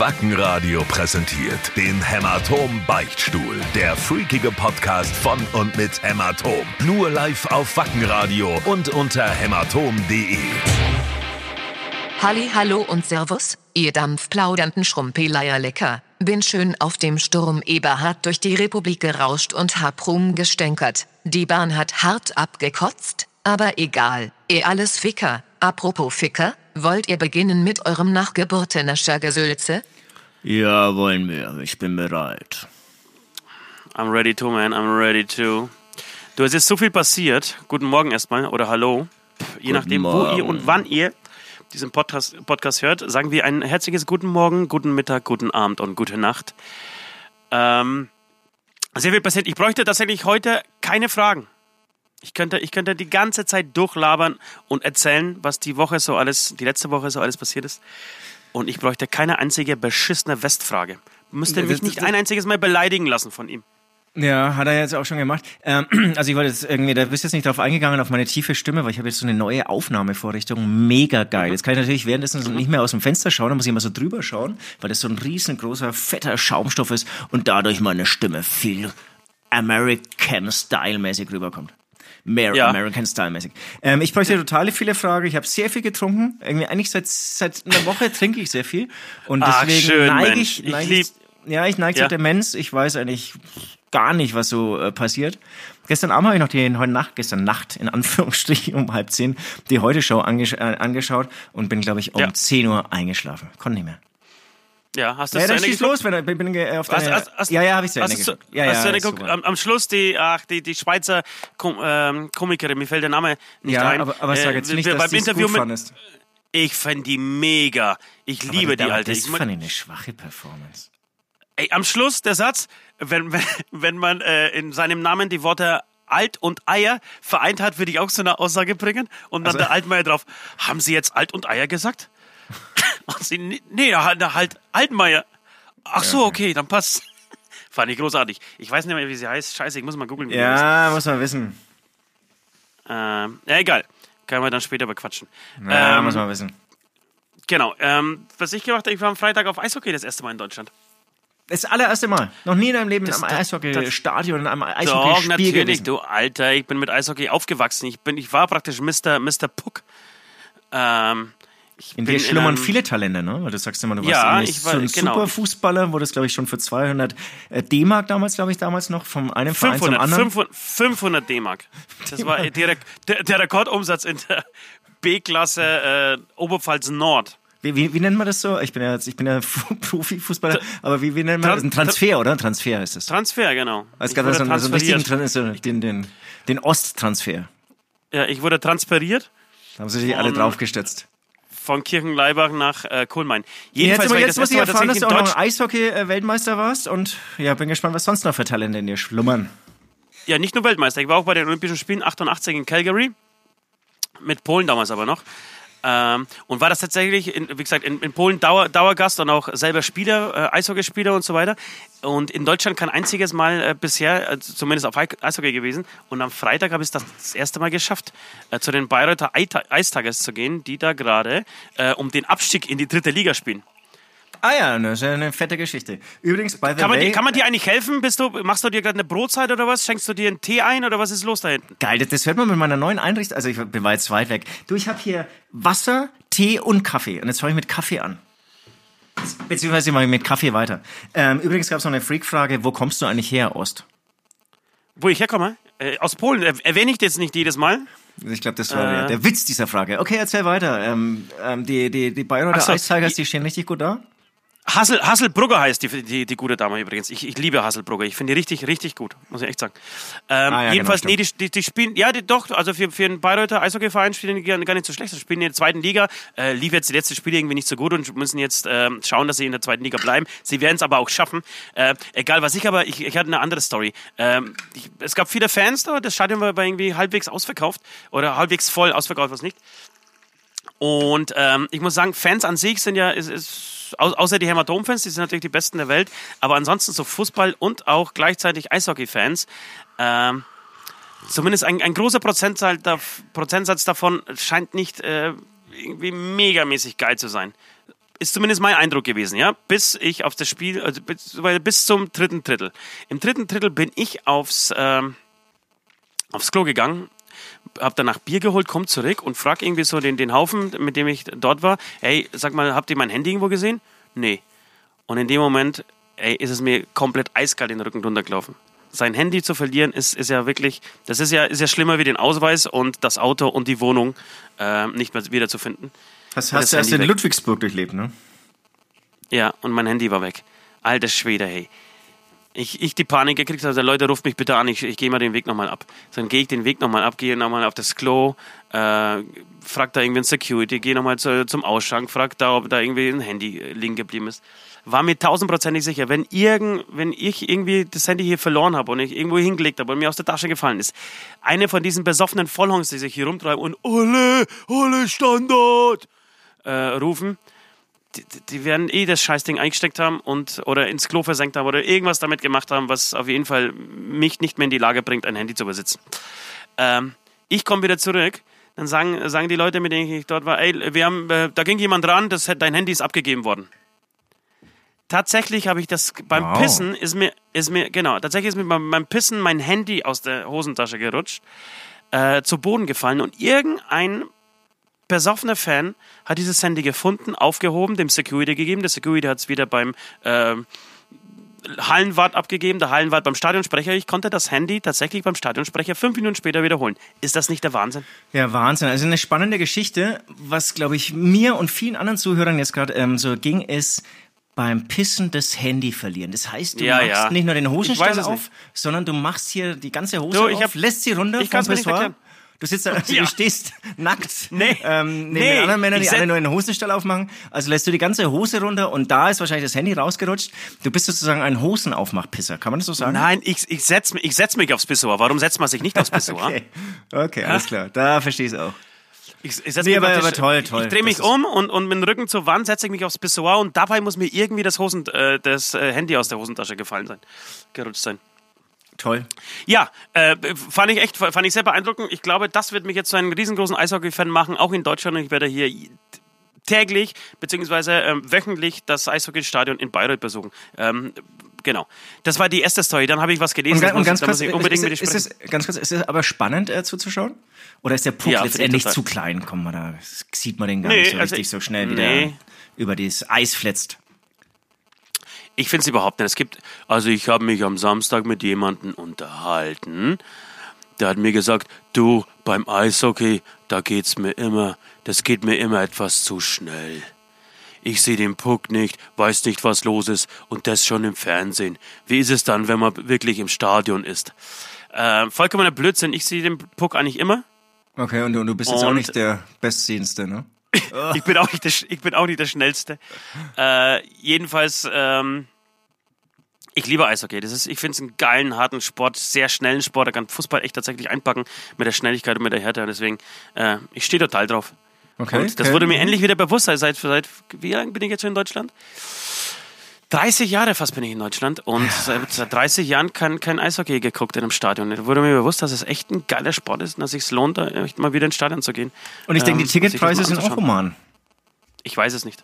Wackenradio präsentiert den Hämatom Beichtstuhl. Der freakige Podcast von und mit Hämatom. Nur live auf Wackenradio und unter hämatom.de. Halli, hallo und Servus, ihr dampfplaudernden Schrumpeleierlecker. Bin schön auf dem Sturm Eberhard durch die Republik gerauscht und hab rumgestänkert. Die Bahn hat hart abgekotzt, aber egal, ihr alles Ficker. Apropos Ficker, wollt ihr beginnen mit eurem nachgeburtenischer Gesülze? Ja, wollen wir. Ich bin bereit. I'm ready to, man. I'm ready to. Du, es ist so viel passiert. Guten Morgen erstmal oder hallo. Je nachdem, wo ihr und wann ihr diesen Podcast, Podcast hört, sagen wir ein herzliches Guten Morgen, guten Mittag, guten Abend und gute Nacht. Ähm, sehr viel passiert. Ich bräuchte tatsächlich heute keine Fragen. Ich könnte, ich könnte die ganze Zeit durchlabern und erzählen, was die Woche so alles, die letzte Woche so alles passiert ist. Und ich bräuchte keine einzige beschissene Westfrage. Müsste mich nicht ein einziges Mal beleidigen lassen von ihm. Ja, hat er jetzt auch schon gemacht. Ähm, also ich wollte jetzt irgendwie, da bist jetzt nicht drauf eingegangen, auf meine tiefe Stimme, weil ich habe jetzt so eine neue Aufnahmevorrichtung. Mega geil. Jetzt kann ich natürlich währenddessen so nicht mehr aus dem Fenster schauen, da muss ich immer so drüber schauen, weil das so ein riesengroßer, fetter Schaumstoff ist und dadurch meine Stimme viel American-Style-mäßig rüberkommt. Mehr Ja. American-Style-mäßig. Ähm, ich bräuchte total viele Fragen. Ich habe sehr viel getrunken. Irgendwie eigentlich seit, seit einer Woche trinke ich sehr viel. Und Ach, deswegen schön, neige ich, Ich neige lieb- ja, ich neige Ja. zur Demenz. Ich weiß eigentlich gar nicht, was so äh, passiert. Gestern Abend habe ich noch die, heute Nacht, gestern Nacht, in Anführungsstrichen um halb zehn, die Heute-Show angesch äh, angeschaut und bin, glaube ich, um Ja. 10 Uhr eingeschlafen. Konnte nicht mehr. Ja, hast du Ja, das dann zu Ende schieß geguckt? los, wenn er, bin, äh, auf Hast, deine, hast, hast, Ja, ja, habe ich zu hast Ende du- geguckt. Ja, ja, hast ist geguckt? Am, am Schluss die, ach, die, die Schweizer Kom ähm, Komikerin, mir fällt der Name nicht Ja, ein. aber, aber sag Äh, jetzt nicht, wir- dass du es gut fandest. Ich fand die mega. Ich liebe die aber alte. Das Ich fand ich eine schwache Performance. Ey, am Schluss der Satz, wenn, wenn, wenn man äh, in seinem Namen die Worte Alt und Eier vereint hat, würde ich auch so eine Aussage bringen. Und Also dann der Altmaier drauf, haben Sie jetzt Alt und Eier gesagt? Und sie, nee, halt, Altmaier. Ach so, okay, dann passt. Fand ich großartig. Ich weiß nicht mehr, wie sie heißt. Scheiße, ich muss mal googeln. Ja, muss man wissen. Ähm, ja, egal. Können wir dann später bequatschen. Ja, ähm, muss man wissen. Genau. Ähm, was ich gemacht habe, ich war am Freitag auf Eishockey das erste Mal in Deutschland. Das allererste Mal. Noch nie in deinem Leben Das- am Eishockey-Stadion, in einem Doch, Eishockey-Spiel natürlich, gewesen. du Alter. Ich bin mit Eishockey aufgewachsen. Ich, bin, ich war praktisch Mr. Mr. Puck. Ähm, ich In dir schlummern einem- viele Talente, ne? Weil du sagst immer, du warst Ja, ich war- so ein genau. Fußballer, wurdest, glaube ich, schon für 200 äh, D-Mark damals, glaube ich, damals noch, vom einem Verein zum 500, anderen. 500, 500 D-Mark. Das war der, der, der Rekordumsatz in der B-Klasse äh, Oberpfalz Nord. Wie, wie, wie nennt man das so? Ich bin ja, ich bin ja Profifußballer, aber wie, wie nennt man das? Ein Tran- Transfer, oder? Ein Transfer heißt es. Transfer, genau. Es gab wurde so einen, so einen richtigen so den, den, den Osttransfer. Ja, ich wurde transferiert Da haben sie sich alle draufgestützt. Von Kirchenleibach nach äh, Kohlmein. Jetzt, Jedenfalls ich jetzt das muss ich erfahren, dass du auch noch. Eishockey-Weltmeister warst und ja, bin gespannt, was sonst noch für Talente in dir schlummern. Ja, nicht nur Weltmeister. Ich war auch bei den Olympischen Spielen 88 in Calgary. Mit Polen damals aber noch. Ähm, und war das tatsächlich, in, wie gesagt, in, in Polen Dauer, Dauergast und auch selber Spieler, äh, Eishockeyspieler und so weiter. Und in Deutschland kein einziges Mal äh, bisher, äh, zumindest auf Ei- Eishockey gewesen. Und am Freitag habe ich es das, erste Mal geschafft, äh, zu den Bayreuther Eita- Eistagers zu gehen, die da gerade äh, um den Abstieg in die dritte Liga spielen. Ah ja, ja eine fette Geschichte. Übrigens, by the Kann man, way, dir, kann man dir eigentlich helfen? Bist du, machst du dir gerade eine Brotzeit oder was? Schenkst du dir einen Tee ein oder was ist los da hinten? geil, das, das hört man mit meiner neuen Einrichtung, also ich bin weit weit weg. Du, ich habe hier Wasser, Tee und Kaffee und jetzt fange ich mit Kaffee an. Beziehungsweise mache ich mit Kaffee weiter. Ähm, übrigens gab es noch eine Freak-Frage, wo kommst du eigentlich her, Ost? Wo ich herkomme? Äh, aus Polen. Er, erwähne ich das nicht jedes Mal? Ich glaube, das war Äh. der, Witz dieser Frage. Okay, erzähl weiter. Ähm, ähm, die die, die Bayreuther so, Ice Tigers, die stehen richtig gut da. Hassel, Hasselbrugger heißt die, die, die gute Dame übrigens. Ich, ich liebe Hasselbrugger. Ich finde die richtig, richtig gut, muss ich echt sagen. Ähm, Ah, ja, jedenfalls, genau, nee, die, die, die spielen, ja, die, doch, also für, für einen Bayreuther Eishockeyverein spielen die gar, nicht so schlecht. Sie spielen in der zweiten Liga, äh, lief jetzt die letzte Spiele irgendwie nicht so gut und müssen jetzt ähm, schauen, dass sie in der zweiten Liga bleiben. Sie werden es aber auch schaffen. Äh, egal was ich, aber ich, ich hatte eine andere Story. Ähm, ich, es gab viele Fans da, das Stadion war irgendwie halbwegs ausverkauft oder halbwegs voll ausverkauft, was nicht. Und ähm, ich muss sagen, Fans an sich sind ja, ist, ist, au außer die Hämatom-Fans, die sind natürlich die besten der Welt, aber ansonsten so Fußball und auch gleichzeitig Eishockey-Fans, ähm, zumindest ein, ein großer Prozentzahl da, Prozentsatz davon scheint nicht äh, irgendwie megamäßig geil zu sein. ist zumindest mein Eindruck gewesen, ja, bis ich auf das Spiel, also bis, bis zum dritten Drittel. Im dritten Drittel bin ich aufs, ähm, aufs Klo gegangen, hab danach Bier geholt, komm zurück und frag irgendwie so den, den Haufen, mit dem ich dort war, hey, sag mal, habt ihr mein Handy irgendwo gesehen? Nee. Und in dem Moment, ey, ist es mir komplett eiskalt in den Rücken runtergelaufen. Sein Handy zu verlieren ist, ist ja wirklich, das ist ja, ist ja schlimmer wie den Ausweis und das Auto und die Wohnung äh, nicht mehr wiederzufinden. Und hast das du erst in. Ludwigsburg durchlebt, ne? Ja, und mein Handy war weg. Alter Schwede, hey. Ich, ich die Panik gekriegt habe, Leute, ruft mich bitte an, ich, ich gehe mal den Weg nochmal ab. Dann gehe ich den Weg nochmal ab, gehe nochmal auf das Klo, äh, frag da irgendwie ein Security, gehe nochmal zu, zum Ausschank, frag da, ob da irgendwie ein Handy äh, liegen geblieben ist. War mir tausendprozentig sicher, wenn, irgend, wenn ich irgendwie das Handy hier verloren habe und ich irgendwo hingelegt habe und mir aus der Tasche gefallen ist, eine von diesen besoffenen Vollhongs, die sich hier rumtreiben und Ole, Ole Standard äh, rufen, die, die werden eh das Scheißding eingesteckt haben und oder ins Klo versenkt haben oder irgendwas damit gemacht haben, was auf jeden Fall mich nicht mehr in die Lage bringt, ein Handy zu besitzen. Ähm, ich komme wieder zurück, dann sagen, sagen die Leute, mit denen ich dort war, ey, wir haben, äh, da ging jemand ran, das, dein Handy ist abgegeben worden. Tatsächlich habe ich das beim Wow. Pissen ist mir ist mir genau tatsächlich ist mir beim, beim Pissen mein Handy aus der Hosentasche gerutscht, äh, zu Boden gefallen und irgendein besoffener Fan hat dieses Handy gefunden, aufgehoben, dem Security gegeben. Der Security hat es wieder beim ähm, Hallenwart abgegeben, der Hallenwart beim Stadionsprecher. Ich konnte das Handy tatsächlich beim Stadionsprecher fünf Minuten später wiederholen. Ist das nicht der Wahnsinn? Ja, Wahnsinn. Also eine spannende Geschichte. Was, glaube ich, mir und vielen anderen Zuhörern jetzt gerade ähm, so ging, ist beim Pissen das Handy verlieren. Das heißt, du Ja, machst ja. nicht nur den Hosenstall auf, nicht. sondern du machst hier die ganze Hose Du, ich auf, hab- lässt sie runter ich vom kann's Du sitzt da, also Ja. du stehst nackt Nee. ähm, neben Nee. den anderen Männern, die alle nur den Hosenstall aufmachen. Also lässt du die ganze Hose runter und da ist wahrscheinlich das Handy rausgerutscht. Du bist sozusagen ein Hosenaufmachpisser. Kann man das so sagen? Nein, ich, ich setze ich setz mich aufs Pissoir. Warum setzt man sich nicht aufs Pissoir? Okay, okay alles klar. Da verstehe ich es auch. Ich, ich Nee, mich aber- aber toll, toll. Ich drehe mich um und, und mit dem Rücken zur Wand setze ich mich aufs Pissoir und dabei muss mir irgendwie das, Hosen, äh, das äh, Handy aus der Hosentasche gefallen sein, gerutscht sein. Toll. Ja, äh, fand ich echt, fand ich sehr beeindruckend. Ich glaube, das wird mich jetzt zu einem riesengroßen Eishockey-Fan machen, auch in Deutschland. Und ich werde hier täglich beziehungsweise ähm, wöchentlich das Eishockeystadion in Bayreuth besuchen. Ähm, genau. Das war die erste Story. Dann habe ich was gelesen. Und, und ganz kurz, unbedingt ist, ist, ganz kurz, ist es aber spannend äh, zuzuschauen? Oder ist der Puck Ja, letztendlich zu klein? Komm mal, da sieht man den gar Nee, nicht so also richtig ich- so schnell, wie nee. der über das Eis flitzt. Ich finde es überhaupt nicht. Es gibt, also ich habe mich am Samstag mit jemandem unterhalten. Der hat mir gesagt, du, beim Eishockey, da geht's mir immer, das geht mir immer etwas zu schnell. Ich sehe den Puck nicht, weiß nicht, was los ist und das schon im Fernsehen. Wie ist es dann, wenn man wirklich im Stadion ist? Äh, vollkommener Blödsinn. Ich sehe den Puck eigentlich immer. Okay, und, du- und du bist jetzt auch Und- nicht der Bestsehendste, ne? Ich bin auch nicht der, ich bin auch nicht der Schnellste. Äh, jedenfalls, ähm, ich liebe Eishockey. Das ist, ich finde es einen geilen, harten Sport, sehr schnellen Sport. Da kann Fußball echt tatsächlich einpacken mit der Schnelligkeit und mit der Härte. Deswegen, äh, ich stehe total drauf. Okay. Und das okay. wurde mir endlich wieder bewusst. Seit, seit, seit wie lange bin ich jetzt schon in Deutschland? 30 Jahre fast bin ich in Deutschland und seit, seit 30 Jahren kein, kein Eishockey geguckt in einem Stadion. Da wurde mir bewusst, dass es echt ein geiler Sport ist und dass es sich lohnt, echt mal wieder ins Stadion zu gehen. Und ich denke, Ähm, die sich das Ticketpreise sind auch human. Ich weiß es nicht.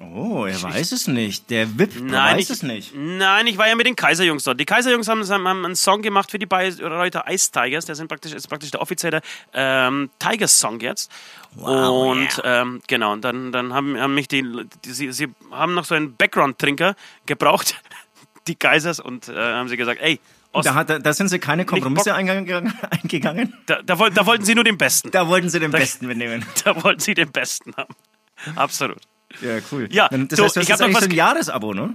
Oh, er weiß es nicht. Der Nein, weiß ich, es nicht. Nein, ich war ja mit den Kaiserjungs dort. Die Kaiserjungs haben, haben einen Song gemacht für die Bayreuther Ice Tigers. Der sind praktisch, ist praktisch der offizielle ähm, Tigers-Song jetzt. Wow, und ähm, genau, und dann, dann haben, haben mich die, die sie, sie haben noch so einen Background-Trinker gebraucht, die Kaisers, und äh, haben sie gesagt, ey, Ost, Da, hat, da sind sie keine Kompromisse eingegangen, eingegangen. da, da, wollten, da wollten sie nur den Besten. Da wollten sie den Besten mitnehmen. Da wollten sie den Besten haben. Absolut. Ja, cool. Ja, Dann- das du, heißt, du hast ich jetzt eigentlich was so ein Jahresabo, ne?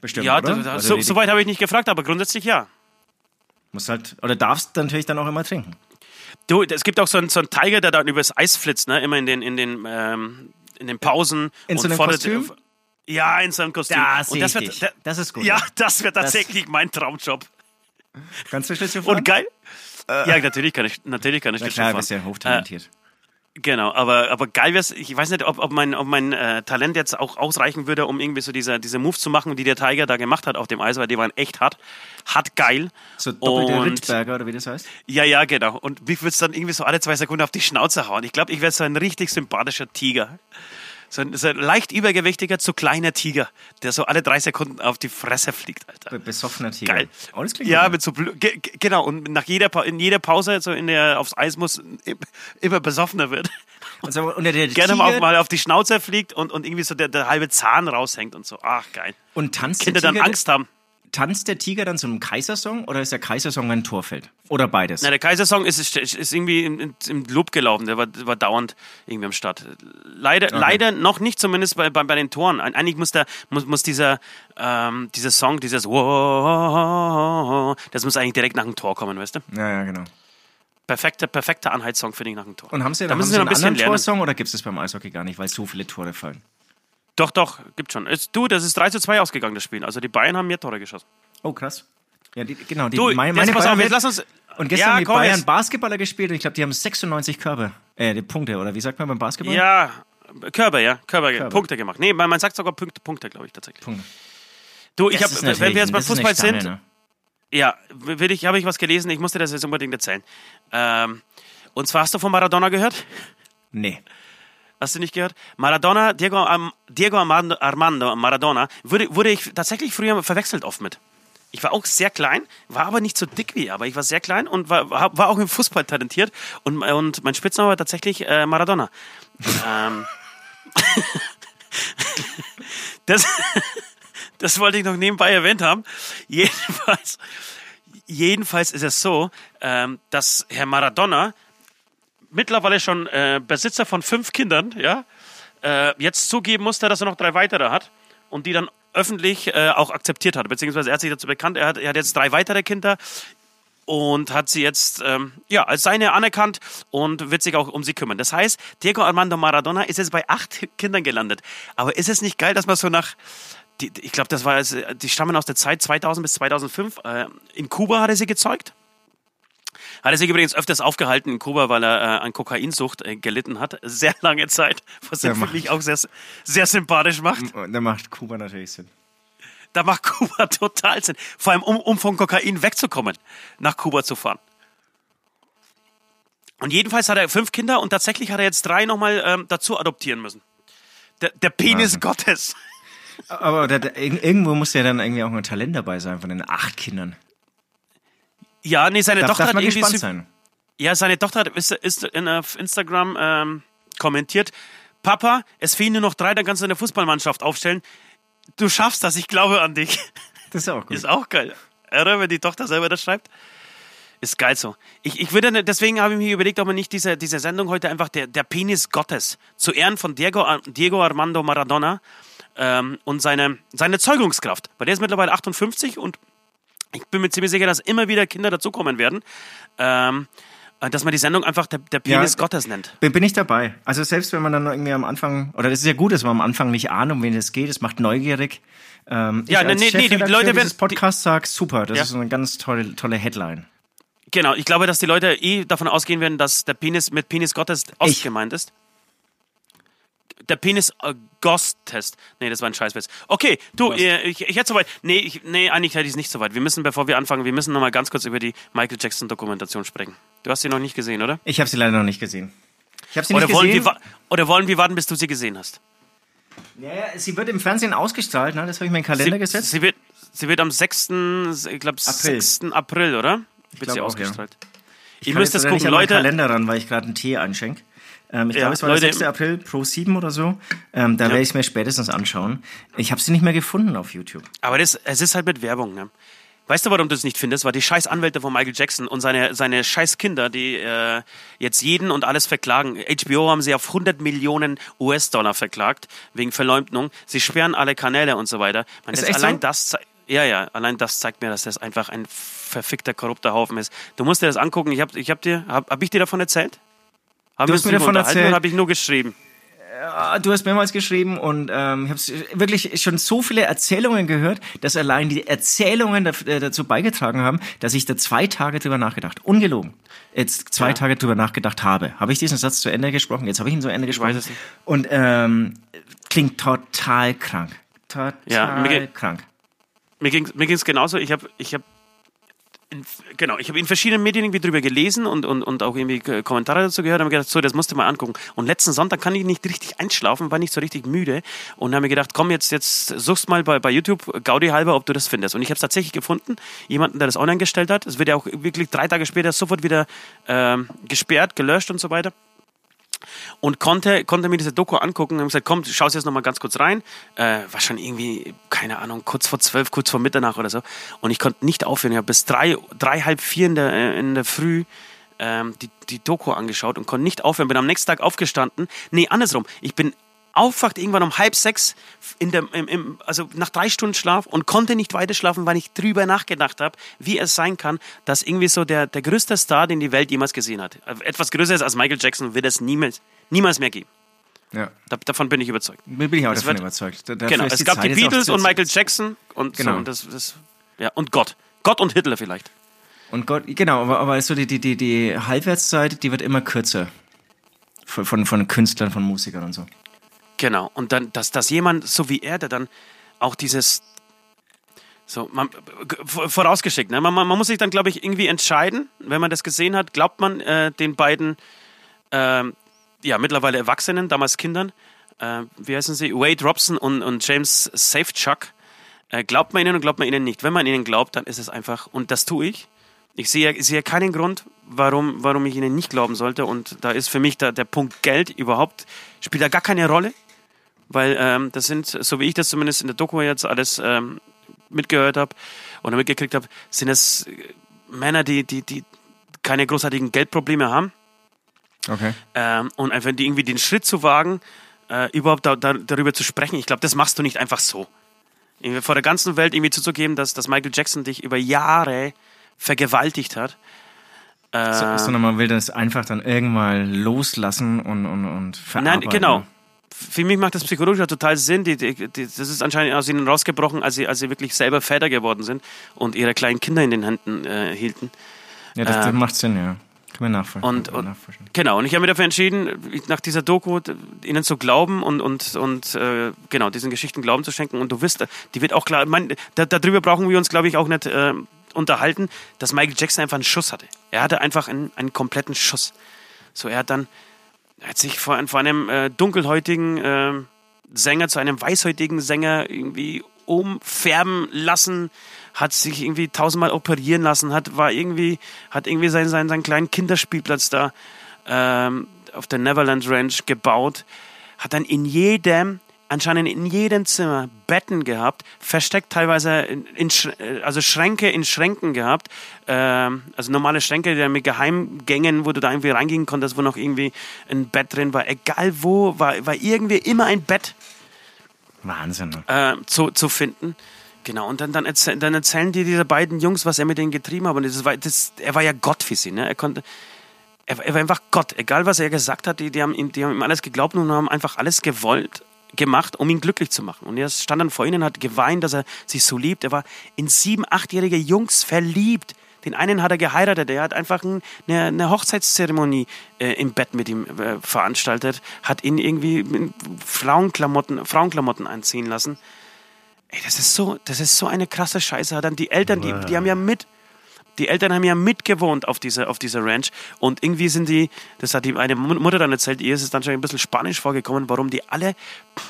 Bestimmt, ja, oder? Also so, die- so weit habe ich nicht gefragt, aber grundsätzlich ja. Musst halt, oder darfst natürlich dann auch immer trinken. Du, es gibt auch so einen, so einen Tiger, der da übers Eis flitzt, ne? Immer in den, in den, ähm, in den Pausen. In so und einem fordert- Kostüm? Ja, in so einem Kostüm. Da und das wird, da- Das ist gut. Ja, das wäre tatsächlich mein Traumjob. Kannst du Schlittschuh fahren? Und geil. ja, natürlich kann ich, natürlich kann ich Na Schlittschuh klar, fahren. bist ja hochtalentiert. Genau, aber, aber geil wär's, ich weiß nicht, ob, ob mein, ob mein äh, Talent jetzt auch ausreichen würde, um irgendwie so diese, diese Moves zu machen, die der Tiger da gemacht hat auf dem Eis, weil die waren echt hart, hart geil. So doppelte Und- Rittberger oder wie das heißt? Ja, ja, genau. Und mich würde es dann irgendwie so alle zwei Sekunden auf die Schnauze hauen. Ich glaube, ich wäre so ein richtig sympathischer Tiger. So ein, so ein leicht übergewichtiger, zu kleiner Tiger, der so alle drei Sekunden auf die Fresse fliegt, Alter. Be- Besoffener Tiger. Geil. Oh, das klingt Ja, mit so ge ge- genau und nach jeder Pa- in jeder Pause so in der aufs Eis muss im- immer besoffener wird. Und so unter der Gerne mal, Tiger auf, mal auf die Schnauze fliegt und, und irgendwie so der, der halbe Zahn raushängt und so. Ach geil. und tanzt Kinder der dann Angst haben. Tanzt der Tiger dann zu einem Kaisersong oder ist der Kaisersong ein Torfeld? Oder beides? Na, der Kaisersong ist, ist, irgendwie im, im Loop gelaufen, der war, war dauernd irgendwie am Start. Leider, leider noch nicht, zumindest bei, bei, bei den Toren. Eigentlich muss, der, muss, muss dieser, ähm, dieser Song, dieses das muss eigentlich direkt nach dem Tor kommen, weißt du? ja, ja, genau. Perfekter, perfekter Anhaltssong finde ich nach dem Tor. Und haben Sie, da haben müssen Sie einen noch ein bisschen anderen. Torsong oder gibt es das beim Eishockey gar nicht, weil so viele Tore fallen? Doch, doch, gibt schon. Es, du, das ist 3 zu 2 ausgegangen, das Spiel. Also die Bayern haben mehr Tore geschossen. Oh, krass. Ja, die, genau. Die, Du, meine, meine pass Bayern auf, jetzt lass uns. Und gestern Ja, haben die komm, Bayern jetzt- Basketballer gespielt und ich glaube, die haben 96 Körbe. Äh, die Punkte, oder wie sagt man beim Basketball? Ja, Körper, ja, Körper, Körper. Punkte gemacht. Nee, man, man sagt sogar Punkte, Punkte glaube ich tatsächlich. Punkte. Du, ich habe, wenn wir jetzt beim Fußball sind, ne? ja, will ich, habe ich was gelesen, ich musste das jetzt unbedingt erzählen. Ähm, und zwar hast du von Maradona gehört? Nee. Hast du nicht gehört? Maradona, Diego, Diego Armando, Maradona, wurde, wurde ich tatsächlich früher verwechselt oft mit. Ich war auch sehr klein, war aber nicht so dick wie er, aber ich war sehr klein und war, war war auch im Fußball talentiert und, und mein Spitzname war tatsächlich äh, Maradona. ähm, das, das wollte ich noch nebenbei erwähnt haben. Jedenfalls, jedenfalls ist es so, ähm, dass Herr Maradona mittlerweile schon äh, Besitzer von fünf Kindern, ja, äh, jetzt zugeben musste, dass er noch drei weitere hat und die dann öffentlich äh, auch akzeptiert hat, beziehungsweise er hat sich dazu bekannt, er hat, er hat jetzt drei weitere Kinder und hat sie jetzt ähm, ja, als seine anerkannt und wird sich auch um sie kümmern. Das heißt, Diego Armando Maradona ist jetzt bei acht Kindern gelandet. Aber ist es nicht geil, dass man so nach, die, ich glaube, das war, die stammen aus der Zeit 2000 bis 2005. Äh, in Kuba hat er sie gezeugt. Hat er sich übrigens öfters aufgehalten in Kuba, weil er äh, an Kokainsucht äh, gelitten hat. Sehr lange Zeit, was er für mich auch sehr, sehr sympathisch macht. Und da macht Kuba natürlich Sinn. Da macht Kuba total Sinn. Vor allem, um, um von Kokain wegzukommen, nach Kuba zu fahren. Und jedenfalls hat er fünf Kinder und tatsächlich hat er jetzt drei nochmal ähm, dazu adoptieren müssen. Der, der Penis Wahnsinn. Gottes. Aber da, da, irg- irgendwo muss ja dann irgendwie auch ein Talent dabei sein von den acht Kindern. Ja, nee, seine Darf, Tochter darf hat man irgendwie... gespannt sein. Ja, seine Tochter hat, ist, ist in, auf Instagram ähm, kommentiert, Papa, es fehlen nur noch drei, dann kannst du eine Fußballmannschaft aufstellen. Du schaffst das, ich glaube an dich. Das ist ja auch gut. Ist auch geil. Oder, wenn die Tochter selber das schreibt. Ist geil so. Ich, ich würde, nicht- deswegen habe ich mir überlegt, ob man nicht diese, diese Sendung heute einfach der, der Penis Gottes zu Ehren von Diego, Diego Armando Maradona ähm, und seine, seine Zeugungskraft. Weil der ist mittlerweile 58 und ich bin mir ziemlich sicher, dass immer wieder Kinder dazukommen werden. Ähm, äh, dass man die Sendung einfach der, der Penis Ja. Gottes nennt. Bin, bin ich dabei. Also selbst wenn man dann irgendwie am Anfang, oder das ist ja gut, dass man am Anfang nicht ahnt, um wen es geht, es macht neugierig. Ähm, Ja, als nee, nee, die Leute werden- dieses Podcasts sag, super, das Ja. ist eine ganz tolle, tolle Headline. Genau, ich glaube, dass die Leute eh davon ausgehen werden, dass der Penis mit Penis Gottes Ich. gemeint ist. Der Penis äh, Gost-Test. Nee, das war ein Scheißwitz. Okay, du, äh, ich, ich hätte soweit. Nee, ich, nee, eigentlich hätte ich es nicht soweit. Wir müssen, bevor wir anfangen, wir müssen noch mal ganz kurz über die Michael Jackson-Dokumentation sprechen. Du hast sie noch nicht gesehen, oder? Ich habe sie leider noch nicht gesehen. Ich habe sie Oder nicht wollen, gesehen. wir, oder wollen wir warten, bis du sie gesehen hast? ja, ja, sie wird im Fernsehen ausgestrahlt, ne? das habe ich mir in den Kalender Sie, gesetzt. sie, wird, sie wird am 6. Ich glaube, April. 6. April, oder? Wird sie auch, ja. ausgestrahlt. ich Ihr kann müsst jetzt nicht gucken, Leute. Kalender ran, weil ich gerade einen Tee einschenke. Ähm, ich Ja, glaube, es war Leute, der 6. April Pro 7 oder so. Ähm, da werde ich es mir spätestens anschauen. Ich habe sie nicht mehr gefunden auf YouTube. Aber das, es ist halt mit Werbung, ne? Weißt du, warum du es nicht findest? Weil die scheiß Anwälte von Michael Jackson und seine, seine scheiß Kinder, die äh, jetzt jeden und alles verklagen. HBO haben sie auf 100 Millionen US-Dollar verklagt, wegen Verleumdung. Sie sperren alle Kanäle und so weiter. Man, Ist das, echt allein so? das ja, ja, allein das zeigt mir, dass das einfach ein verfickter, korrupter Haufen ist. Du musst dir das angucken. Ich hab, ich hab dir, hab, hab ich dir davon erzählt? Haben Du hast mir davon erzählt. habe ich nur geschrieben? du hast mehrmals geschrieben und ähm, ich habe wirklich schon so viele Erzählungen gehört, dass allein die Erzählungen äh, dazu beigetragen haben, dass ich da zwei Tage drüber nachgedacht, ungelogen, jetzt zwei ja. Tage drüber nachgedacht habe. Habe ich diesen Satz zu Ende gesprochen? Jetzt habe ich ihn zu Ende gesprochen. Es. Und ähm, klingt total krank. Total ja, mir krank. Mir ging ging's genauso. Ich habe ich hab genau, ich habe in verschiedenen Medien irgendwie drüber gelesen und, und, und auch irgendwie Kommentare dazu gehört und habe gedacht, so, das du mal angucken. Und letzten Sonntag kann ich nicht richtig einschlafen, war nicht so richtig müde und habe mir gedacht, komm, jetzt, jetzt suchst mal bei, bei YouTube Gaudi halber, ob du das findest. Und ich habe es tatsächlich gefunden, jemanden, der das online gestellt hat. Es wird ja auch wirklich drei Tage später sofort wieder äh, gesperrt, gelöscht und so weiter und konnte, konnte mir diese Doku angucken und habe gesagt, komm, schau jetzt noch mal ganz kurz rein. Äh, war schon irgendwie, keine Ahnung, kurz vor zwölf, kurz vor Mitternacht oder so. Und ich konnte nicht aufhören. Ich habe bis drei, drei, halb vier in der, äh, in der Früh ähm, die, die Doku angeschaut und konnte nicht aufhören. Bin am nächsten Tag aufgestanden. Nee, andersrum. Ich bin aufwacht irgendwann um halb sechs, in der, im, im, also nach drei Stunden Schlaf und konnte nicht weiter schlafen, weil ich drüber nachgedacht habe, wie es sein kann, dass irgendwie so der, der größte Star, den die Welt jemals gesehen hat, etwas Größeres als Michael Jackson, wird es niemals, niemals mehr geben. Ja. Da, davon bin ich überzeugt. Bin ich auch das davon wird, überzeugt. Dafür genau, es gab Zeit die Beatles und Michael Jackson und, genau. so, und, das, das, ja, und Gott. Gott und Hitler vielleicht. Und Gott, genau, aber, aber so die, die, die, die Halbwertszeit, die wird immer kürzer. Von, von, von Künstlern, von Musikern und so. Genau. Und dann, dass, dass jemand, so wie er, der dann auch dieses, so, man, vorausgeschickt, ne? man, man, man muss sich dann, glaube ich, irgendwie entscheiden, wenn man das gesehen hat, glaubt man äh, den beiden, äh, ja, mittlerweile Erwachsenen, damals Kindern, äh, wie heißen sie, Wade Robson und, und James Safechuck, äh, glaubt man ihnen und glaubt man ihnen nicht. Wenn man ihnen glaubt, dann ist es einfach, und das tue ich, ich sehe, sehe keinen Grund, warum, warum ich ihnen nicht glauben sollte. Und da ist für mich da, der Punkt Geld überhaupt, spielt da gar keine Rolle. Weil ähm, das sind, so wie ich das zumindest in der Doku jetzt alles ähm, mitgehört habe oder mitgekriegt habe, sind es Männer, die, die, die keine großartigen Geldprobleme haben. Okay. Ähm, und einfach die irgendwie den Schritt zu wagen, äh, überhaupt da, da, darüber zu sprechen, ich glaube, das machst du nicht einfach so. Irgendwie vor der ganzen Welt irgendwie zuzugeben, dass, dass Michael Jackson dich über Jahre vergewaltigt hat. Äh, so, sondern man will das einfach dann irgendwann loslassen und, und, und verarbeiten. Nein, genau für mich macht das psychologisch ja total Sinn. Die, die, die, das ist anscheinend aus ihnen rausgebrochen, als sie, als sie wirklich selber Väter geworden sind und ihre kleinen Kinder in den Händen äh, hielten. Ja, das, das ähm, macht Sinn, ja. Kann man nachvollziehen. Und, und genau, und ich habe mich dafür entschieden, nach dieser Doku ihnen zu glauben und, und, und äh, genau, diesen Geschichten Glauben zu schenken. Und du wirst, die wird auch klar, mein, da, darüber brauchen wir uns, glaube ich, auch nicht äh, unterhalten, dass Michael Jackson einfach einen Schuss hatte. Er hatte einfach einen, einen kompletten Schuss. So, er hat dann hat sich von, von einem äh, dunkelhäutigen äh, Sänger zu einem weißhäutigen Sänger irgendwie umfärben lassen, hat sich irgendwie tausendmal operieren lassen, hat war irgendwie hat irgendwie seinen seinen, seinen kleinen Kinderspielplatz da ähm, auf der Neverland Ranch gebaut, hat dann in jedem anscheinend in jedem Zimmer Betten gehabt, versteckt teilweise in, in also Schränke in Schränken gehabt, ähm, also normale Schränke die mit Geheimgängen, wo du da irgendwie reingehen konntest, wo noch irgendwie ein Bett drin war. Egal wo, war, war irgendwie immer ein Bett. Wahnsinn. Äh, zu, zu finden. Genau, und dann, dann, erzähl, dann erzählen dir diese beiden Jungs, was er mit denen getrieben hat. Und das war, das, er war ja Gott für sie. Ne? Er konnte, er, er, war einfach Gott. Egal, was er gesagt hat, die, die, haben ihm, die haben ihm alles geglaubt und haben einfach alles gewollt gemacht, um ihn glücklich zu machen. Und er stand dann vor ihnen hat geweint, dass er sich so liebt. Er war in sieben, achtjährige Jungs verliebt. Den einen hat er geheiratet, er hat einfach eine, eine Hochzeitszeremonie äh, im Bett mit ihm äh, veranstaltet, hat ihn irgendwie in Frauenklamotten, Frauenklamotten anziehen lassen. Ey, das ist so, das ist so eine krasse Scheiße. Dann die Eltern, die, die haben ja mit die Eltern haben ja mitgewohnt auf dieser, auf dieser Ranch und irgendwie sind die, das hat die eine Mutter dann erzählt, ihr ist es dann schon ein bisschen spanisch vorgekommen, warum die alle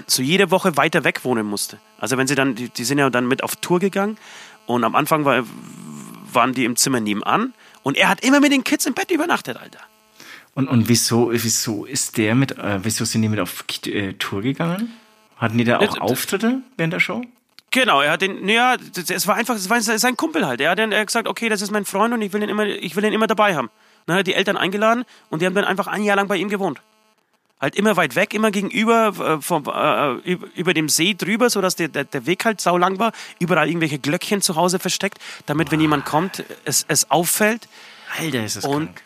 so jede Woche weiter weg wohnen musste. Also wenn sie dann, die, die sind ja dann mit auf Tour gegangen und am Anfang war, waren die im Zimmer nebenan und er hat immer mit den Kids im Bett übernachtet, Alter. Und, und wieso, wieso ist der mit, äh, wieso sind die mit auf äh, Tour gegangen? Hatten die da auch Auftritte während der Show? Genau, er hat den, naja, es war einfach, es war sein Kumpel halt. Er hat dann gesagt, okay, das ist mein Freund und ich will ihn immer, ich will ihn immer dabei haben. Dann hat er die Eltern eingeladen und die haben dann einfach ein Jahr lang bei ihm gewohnt. Halt immer weit weg, immer gegenüber, äh, vom, äh, über dem See drüber, sodass der, der, der Weg halt sau lang war. Überall irgendwelche Glöckchen zu Hause versteckt, damit, wenn jemand kommt, es, es auffällt. Alter, ist das und krank.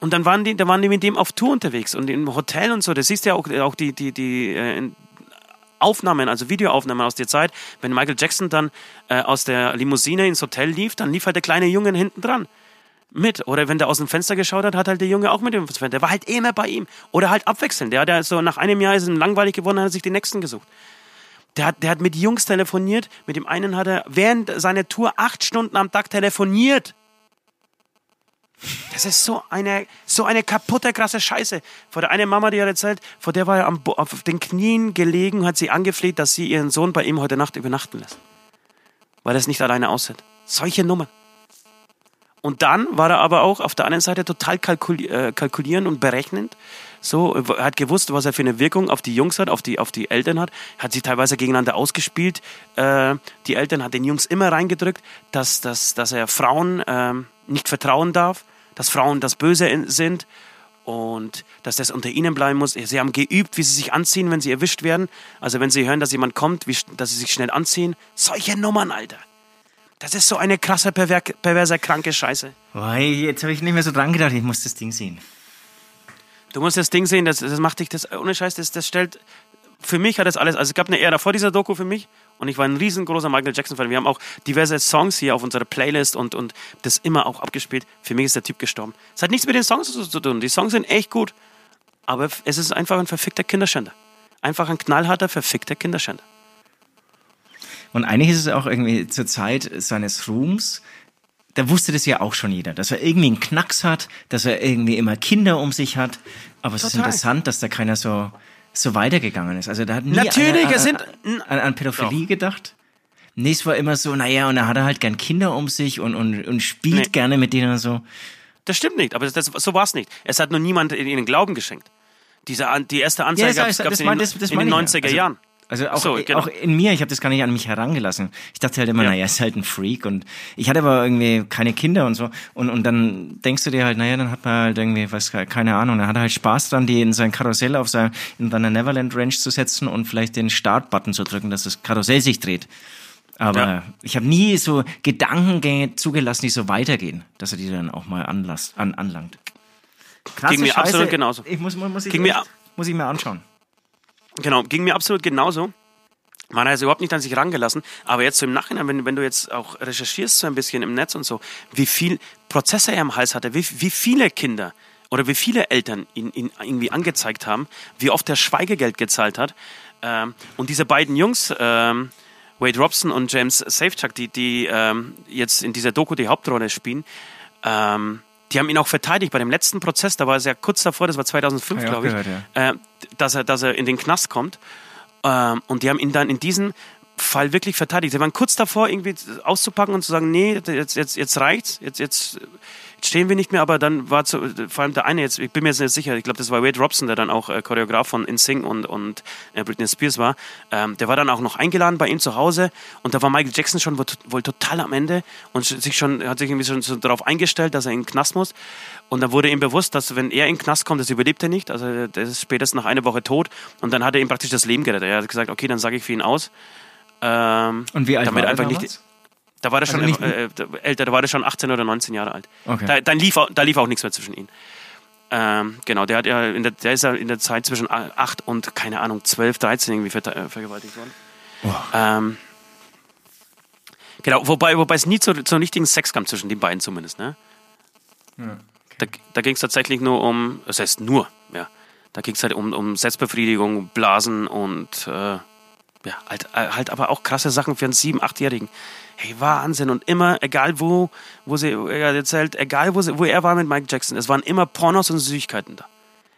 Und dann waren die, da waren die mit dem auf Tour unterwegs und im Hotel und so. Das siehst du ja auch, auch die, die, die äh, Aufnahmen, also Videoaufnahmen aus der Zeit. Wenn Michael Jackson dann äh, aus der Limousine ins Hotel lief, dann lief halt der kleine Junge hinten dran mit. Oder wenn der aus dem Fenster geschaut hat, hat halt der Junge auch mit dem Fenster. Der war halt immer bei ihm. Oder halt abwechselnd. Der hat ja so nach einem Jahr ist ihm langweilig geworden, hat er sich den nächsten gesucht. Der hat, der hat mit Jungs telefoniert. Mit dem einen hat er während seiner Tour acht Stunden am Tag telefoniert. Das ist so eine, so eine kaputte, krasse Scheiße. Vor der eine Mama, die hat erzählt, vor der war er am, auf den Knien gelegen, hat sie angefleht, dass sie ihren Sohn bei ihm heute Nacht übernachten lässt. Weil er es nicht alleine aussieht. Solche Nummern. Und dann war er aber auch auf der anderen Seite total kalkuli äh, kalkulierend und berechnend. So, er hat gewusst, was er für eine Wirkung auf die Jungs hat, auf die, auf die Eltern hat. Hat sie teilweise gegeneinander ausgespielt. Äh, die Eltern hat den Jungs immer reingedrückt, dass, dass, dass er Frauen äh, nicht vertrauen darf dass Frauen das Böse sind und dass das unter ihnen bleiben muss. Sie haben geübt, wie sie sich anziehen, wenn sie erwischt werden. Also wenn sie hören, dass jemand kommt, wie, dass sie sich schnell anziehen. Solche Nummern, Alter. Das ist so eine krasse, perver perverse, kranke Scheiße. Boah, jetzt habe ich nicht mehr so dran gedacht, ich muss das Ding sehen. Du musst das Ding sehen, das, das macht dich, das, ohne Scheiß, das, das stellt, für mich hat das alles, also es gab eine Ära vor dieser Doku für mich und ich war ein riesengroßer Michael Jackson-Fan. Wir haben auch diverse Songs hier auf unserer Playlist und, und das immer auch abgespielt. Für mich ist der Typ gestorben. Es hat nichts mit den Songs zu tun. Die Songs sind echt gut, aber es ist einfach ein verfickter Kinderschänder. Einfach ein knallharter, verfickter Kinderschänder. Und eigentlich ist es auch irgendwie zur Zeit seines Ruhms, da wusste das ja auch schon jeder, dass er irgendwie einen Knacks hat, dass er irgendwie immer Kinder um sich hat. Aber es Total. ist interessant, dass da keiner so so weitergegangen ist. Also da hat nie Natürlich, einer, es sind an, an Pädophilie doch. gedacht. Nee, es war immer so, naja, und er hat halt gern Kinder um sich und, und, und spielt nee. gerne mit denen und so. Das stimmt nicht, aber das, so war es nicht. Es hat nur niemand in ihnen Glauben geschenkt. Diese, die erste Anzeige ja, gab es in, das, das in den 90er also, Jahren. Also auch, so, genau. auch in mir, ich habe das gar nicht an mich herangelassen. Ich dachte halt immer, ja. naja, er ist halt ein Freak und ich hatte aber irgendwie keine Kinder und so. Und, und dann denkst du dir halt, naja, dann hat man halt irgendwie, was, keine Ahnung, dann hat er halt Spaß dran, die in sein Karussell auf sein, in seiner Neverland Ranch zu setzen und vielleicht den Startbutton zu drücken, dass das Karussell sich dreht. Aber ja. ich habe nie so Gedankengänge zugelassen, die so weitergehen, dass er die dann auch mal anlasst, an, anlangt. Krasse Ging mir Scheiße. absolut genauso. Ich muss, muss, ich, Ging mir, muss ich mir anschauen. Genau, ging mir absolut genauso. Man hat es überhaupt nicht an sich rangelassen. Aber jetzt so im Nachhinein, wenn, wenn du jetzt auch recherchierst so ein bisschen im Netz und so, wie viel Prozesse er im Hals hatte, wie, wie viele Kinder oder wie viele Eltern ihn, ihn irgendwie angezeigt haben, wie oft er Schweigegeld gezahlt hat. Ähm, und diese beiden Jungs, ähm, Wade Robson und James Safechuck, die, die ähm, jetzt in dieser Doku die Hauptrolle spielen, ähm, die haben ihn auch verteidigt bei dem letzten Prozess, da war es ja kurz davor, das war 2005, ja, glaube ich, gehört, ja. äh, dass, er, dass er in den Knast kommt. Ähm, und die haben ihn dann in diesem Fall wirklich verteidigt. Sie waren kurz davor, irgendwie auszupacken und zu sagen, nee, jetzt, jetzt, jetzt reicht's, jetzt, jetzt stehen wir nicht mehr, aber dann war zu, vor allem der eine jetzt, ich bin mir jetzt nicht sicher, ich glaube, das war Wade Robson, der dann auch äh, Choreograf von InSync und, und äh, Britney Spears war. Ähm, der war dann auch noch eingeladen bei ihm zu Hause und da war Michael Jackson schon wohl, wohl total am Ende und sich schon, hat sich irgendwie schon so darauf eingestellt, dass er in den Knast muss. Und dann wurde ihm bewusst, dass wenn er in den Knast kommt, das überlebt er nicht. Also der ist spätestens nach einer Woche tot. Und dann hat er ihm praktisch das Leben gerettet. Er hat gesagt, okay, dann sage ich für ihn aus. Ähm, und wie alt damit war er einfach damals? nicht da war er schon also äh, älter, da war er schon 18 oder 19 Jahre alt. Okay. Da, dann lief, da lief auch nichts mehr zwischen ihnen. Ähm, genau, der, hat ja in der, der ist ja in der Zeit zwischen 8 und, keine Ahnung, 12, 13 irgendwie ver äh, vergewaltigt worden. Oh. Ähm, genau, wobei, wobei es nie zu, zu richtigen Sex kam zwischen den beiden zumindest. Ne? Ja, okay. Da, da ging es tatsächlich nur um, das heißt nur, ja, da ging es halt um, um Selbstbefriedigung, Blasen und äh, ja, halt, äh, halt aber auch krasse Sachen für einen 7-, 8-Jährigen. Hey, Wahnsinn. Und immer, egal wo, wo sie, er erzählt, egal wo, sie, wo er war mit Mike Jackson, es waren immer Pornos und Süßigkeiten da.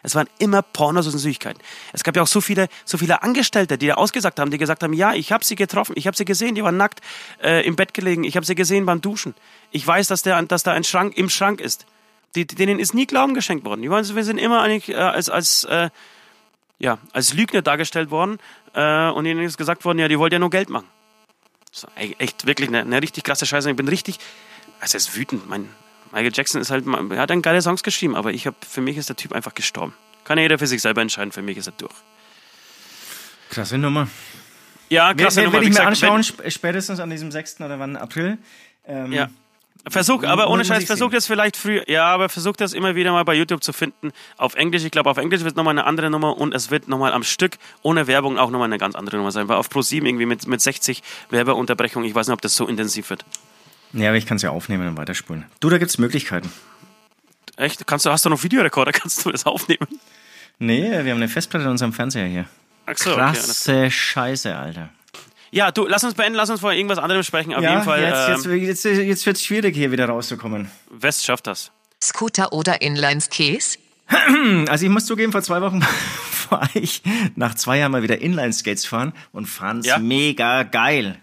Es waren immer Pornos und Süßigkeiten. Es gab ja auch so viele, so viele Angestellte, die da ausgesagt haben, die gesagt haben, ja, ich habe sie getroffen, ich habe sie gesehen, die waren nackt äh, im Bett gelegen, ich habe sie gesehen beim Duschen. Ich weiß, dass, der, dass da ein Schrank im Schrank ist. Die, denen ist nie Glauben geschenkt worden. Die waren, wir sind immer eigentlich äh, als, als, äh, ja, als Lügner dargestellt worden äh, und ihnen ist gesagt worden, ja, die wollt ja nur Geld machen. So, echt wirklich eine, eine, richtig krasse Scheiße. Ich bin richtig, also es ist wütend. Mein Michael Jackson ist halt, er hat dann geile Songs geschrieben, aber ich habe, für mich ist der Typ einfach gestorben. Kann jeder für sich selber entscheiden. Für mich ist er durch. Krasse Nummer. Ja, krasse Wer, Nummer. Werde ich mir anschauen, wenn, spätestens an diesem 6. oder wann April. Ähm, ja. Versuch, aber ohne Scheiß, versuch das vielleicht früher. Ja, aber versuch das immer wieder mal bei YouTube zu finden. Auf Englisch, ich glaube, auf Englisch wird nochmal eine andere Nummer und es wird nochmal am Stück ohne Werbung auch nochmal eine ganz andere Nummer sein. Weil auf Pro7 irgendwie mit, mit 60 Werbeunterbrechungen, ich weiß nicht, ob das so intensiv wird. Ja, aber ich kann es ja aufnehmen und weiterspulen. Du, da gibt's Möglichkeiten. Echt? Kannst du, hast du noch Videorekorder? Kannst du das aufnehmen? Nee, wir haben eine Festplatte in unserem Fernseher hier. Ach so, okay. Krasse Scheiße, Alter. Ja, du, lass uns beenden, lass uns vor irgendwas anderem sprechen. Auf jeden Fall, jetzt, ähm, jetzt, jetzt, jetzt wird es schwierig, hier wieder rauszukommen. West schafft das. Scooter oder Inline-Skates? Also ich muss zugeben, vor zwei Wochen war ich nach zwei Jahren mal wieder Inline-Skates fahren und fand's Ja? mega geil.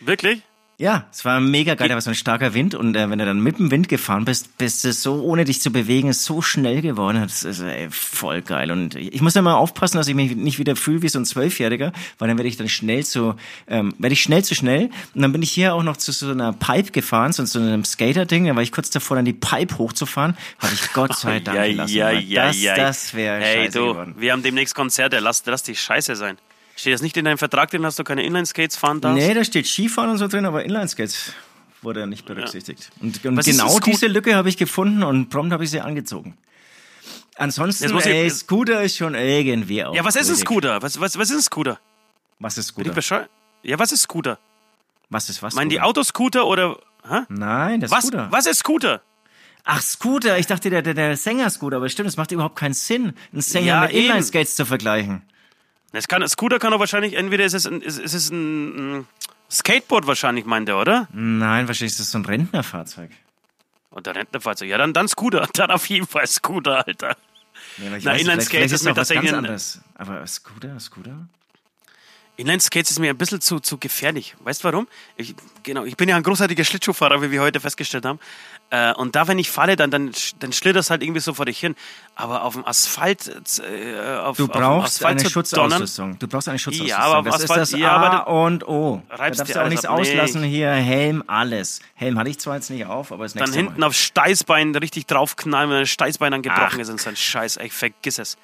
Wirklich? Ja, es war mega geil, da war so ein starker Wind und äh, wenn du dann mit dem Wind gefahren bist, bist du so, ohne dich zu bewegen, so schnell geworden. Das ist ey, voll geil. Und ich muss ja mal aufpassen, dass ich mich nicht wieder fühle wie so ein Zwölfjähriger, weil dann werde ich dann schnell zu, ähm, werde ich schnell zu schnell. Und dann bin ich hier auch noch zu so einer Pipe gefahren, so zu einem Skater-Ding, da war ich kurz davor, dann die Pipe hochzufahren. Habe ich Gott sei Dank Ja, gelassen. ja, weil ja, das, ja. das wäre scheiße du, geworden. wir haben demnächst Konzerte. Lass, lass die Scheiße sein. Steht das nicht in deinem Vertrag drin, dass du keine Inline-Skates fahren darfst? Nee, da steht Skifahren und so drin, aber Inline-Skates wurde nicht berücksichtigt. Und, und ein genau diese Lücke habe ich gefunden und prompt habe ich sie angezogen. Ansonsten, muss ich- ey, Scooter ist schon irgendwie auch. Ja, was ist ein. Scooter? Was, was, was ist ein Scooter? Was ist Scooter? Ja, was ist Scooter? Was ist was? Meinen die Scooter? Autoscooter oder. Hä? Nein, der Was, Scooter. was ist Scooter? Ach, Scooter. Ich dachte, der, der, der Sänger-Scooter. Aber stimmt, es macht überhaupt keinen Sinn, einen Sänger Ja, mit. Inline-Skates zu vergleichen. Es kann, Scooter kann doch wahrscheinlich, entweder ist es ein, ist, ist es ein, ein Skateboard wahrscheinlich, meint er, oder? Nein, wahrscheinlich ist das so ein Rentnerfahrzeug. Oder Rentnerfahrzeug. Ja, dann, dann Scooter. Dann auf jeden Fall Scooter, Alter. Ich Na, vielleicht, vielleicht ist mir ganz tatsächlich ein- anderes. Aber Scooter, Scooter? Inline-Skates ist mir ein bisschen zu, zu gefährlich. Weißt du warum? Ich, genau, ich bin ja ein großartiger Schlittschuhfahrer, wie wir heute festgestellt haben. Äh, und da, wenn ich falle, dann, dann, dann schlittert es halt irgendwie so vor dich hin. Aber auf dem Asphalt, äh, auf, Du auf dem brauchst Asphalt eine zu donnern, Schutzausrüstung. Du brauchst eine Schutzausrüstung. Ja, aber auf das Asphalt- ist das ja, A und O. Da darfst du auch nichts ab. Nee. auslassen hier. Helm, alles. Helm hatte ich zwar jetzt nicht auf, aber das dann nächste hinten Mal. auf Steißbein richtig draufknallen, wenn das Steißbein dann gebrochen Ach. ist, ist ein Scheiß. Ey, vergiss es.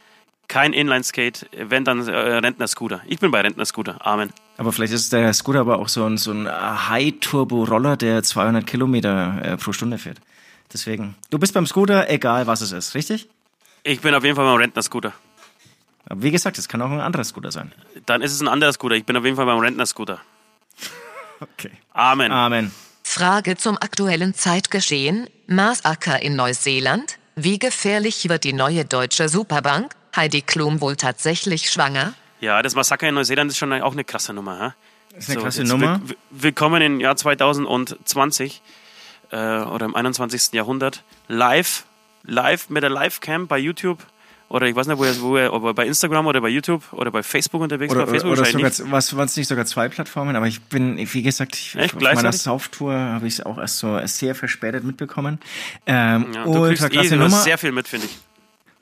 Kein Inline-Skate, wenn dann äh, Rentner-Scooter. Ich bin bei Rentner-Scooter. Amen. Aber vielleicht ist der Scooter aber auch so ein, so ein High-Turbo-Roller, der 200 Kilometer äh, pro Stunde fährt. Deswegen, du bist beim Scooter, egal was es ist, richtig? Ich bin auf jeden Fall beim Rentner-Scooter. Aber wie gesagt, es kann auch ein anderer Scooter sein. Dann ist es ein anderer Scooter. Ich bin auf jeden Fall beim Rentner-Scooter. Okay. Amen. Amen. Frage zum aktuellen Zeitgeschehen. Massaker in Neuseeland. Wie gefährlich wird die neue deutsche Superbank? Heidi Klum wohl tatsächlich schwanger? Ja, das Massaker in Neuseeland ist schon auch eine krasse Nummer. Hä? Das ist eine krasse jetzt Nummer. will- Willkommen im Jahr 2020 äh, oder im 21. Jahrhundert. Live, live mit der Livecam bei YouTube oder ich weiß nicht, wo er, wo er ob er bei Instagram oder bei YouTube oder bei Facebook unterwegs Oder, war. Facebook oder wahrscheinlich sogar, was waren es nicht sogar zwei Plattformen, aber ich bin, wie gesagt, ich, Echt? auf meiner? Sauftour habe ich es auch erst so sehr verspätet mitbekommen. Ähm. Ja, du kriegst ultra eh Nummer. sehr viel mit, finde ich.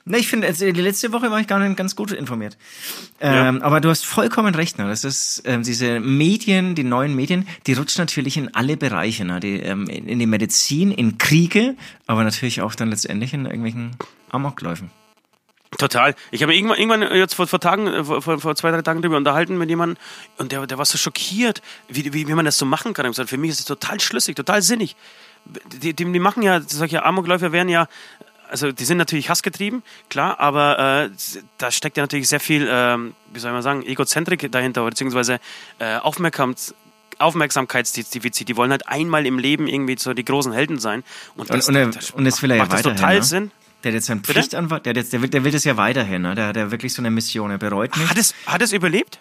Ne, ich finde, also die letzte Woche war ich gar nicht ganz gut informiert. Ähm, Aber du hast vollkommen recht, ne? Das ist ähm, diese Medien, die neuen Medien, die rutschen natürlich in alle Bereiche, ne? Die, ähm, in, die Medizin, in Kriege, aber natürlich auch dann letztendlich in irgendwelchen Amokläufen. Total. Ich habe irgendwann, irgendwann jetzt vor, vor Tagen, äh, vor, vor zwei, drei Tagen darüber unterhalten mit jemandem und der, der war so schockiert, wie, wie, wie man das so machen kann. Ich gesagt, für mich ist es total schlüssig, total sinnig. Die, die, die machen ja, solche Amokläufer werden ja, also die sind natürlich hassgetrieben, klar, aber äh, da steckt ja natürlich sehr viel, ähm, wie soll man sagen, Egozentrik dahinter, beziehungsweise äh, Aufmerksams Aufmerksamkeitsdefizit. Die wollen halt einmal im Leben irgendwie so die großen Helden sein. Und das, und, das und das will er ja macht weiterhin. total ne? Sinn. Der hat jetzt seinen? Pflichtanwalt, der, der, will, der will das ja weiterhin, ne? Der hat ja wirklich so eine Mission, er bereut nicht. Hat es, hat es überlebt?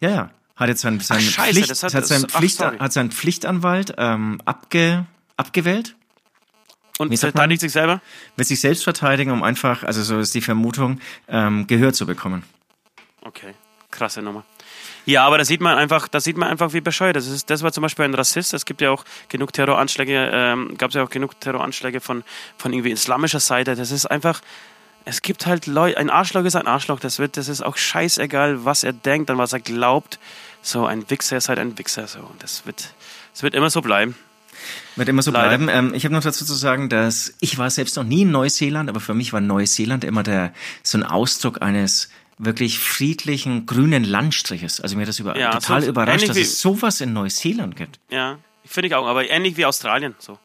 Ja, ja. Hat jetzt seinen, seinen, Scheiße, Pflicht, hat- hat seinen, ach, Pflicht, hat seinen Pflichtanwalt ähm, abge, abgewählt. Und verteidigt sich selber? Wird sich selbst verteidigen, um einfach, also so ist die Vermutung, ähm, Gehör zu bekommen. Okay, krasse Nummer. Ja, aber da sieht man einfach, da sieht man einfach, wie bescheuert das ist. Das war zum Beispiel ein Rassist. Es gibt ja auch genug Terroranschläge, ähm, gab es ja auch genug Terroranschläge von, von irgendwie islamischer Seite. Das ist einfach, es gibt halt Leute, ein Arschloch ist ein Arschloch. Das wird, das ist auch scheißegal, was er denkt, an was er glaubt. So, ein Wichser ist halt ein Wichser. So, und das wird, das wird immer so bleiben. Wird immer so Leider. bleiben. Ähm, ich habe noch dazu zu sagen, dass ich war selbst noch nie in Neuseeland, aber für mich war Neuseeland immer der so ein Ausdruck eines wirklich friedlichen grünen Landstriches. Also mir hat das über, Ja, total so- überrascht, dass es sowas in Neuseeland gibt. Ja, finde ich auch, aber ähnlich wie Australien. So.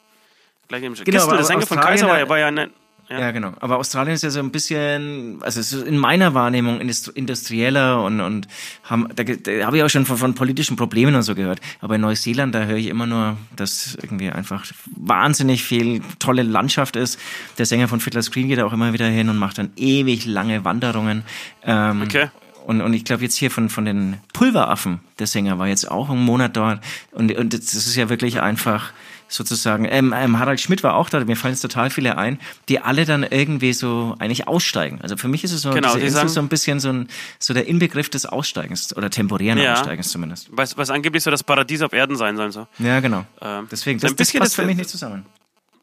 Gleich im Genau, Gistel, aber der Sänger von Australien, Kaiser war, ja- war ja ne, Ja. ja. genau. Aber Australien ist ja so ein bisschen, also es ist in meiner Wahrnehmung industri- industrieller und, und haben, da, da habe ich auch schon von, von politischen Problemen und so gehört. Aber in Neuseeland, da höre ich immer nur, dass irgendwie einfach wahnsinnig viel tolle Landschaft ist. Der Sänger von Fiddler's Green geht auch immer wieder hin und macht dann ewig lange Wanderungen. Ähm, Okay. Und, und ich glaube jetzt hier von, von den Pulveraffen, der Sänger war jetzt auch einen Monat dort. Und, und das ist ja wirklich einfach sozusagen, ähm, ähm, Harald Schmidt war auch da, mir fallen jetzt total viele ein, die alle dann irgendwie so eigentlich aussteigen. Also für mich ist es so, Genau, sagen- so ein bisschen so, ein, so der Inbegriff des Aussteigens oder temporären Ja. Aussteigens zumindest. Was, was angeblich so das Paradies auf Erden sein soll. So. Ja, genau. Ähm, Deswegen, so das, ein das bisschen passt das- für mich nicht zusammen.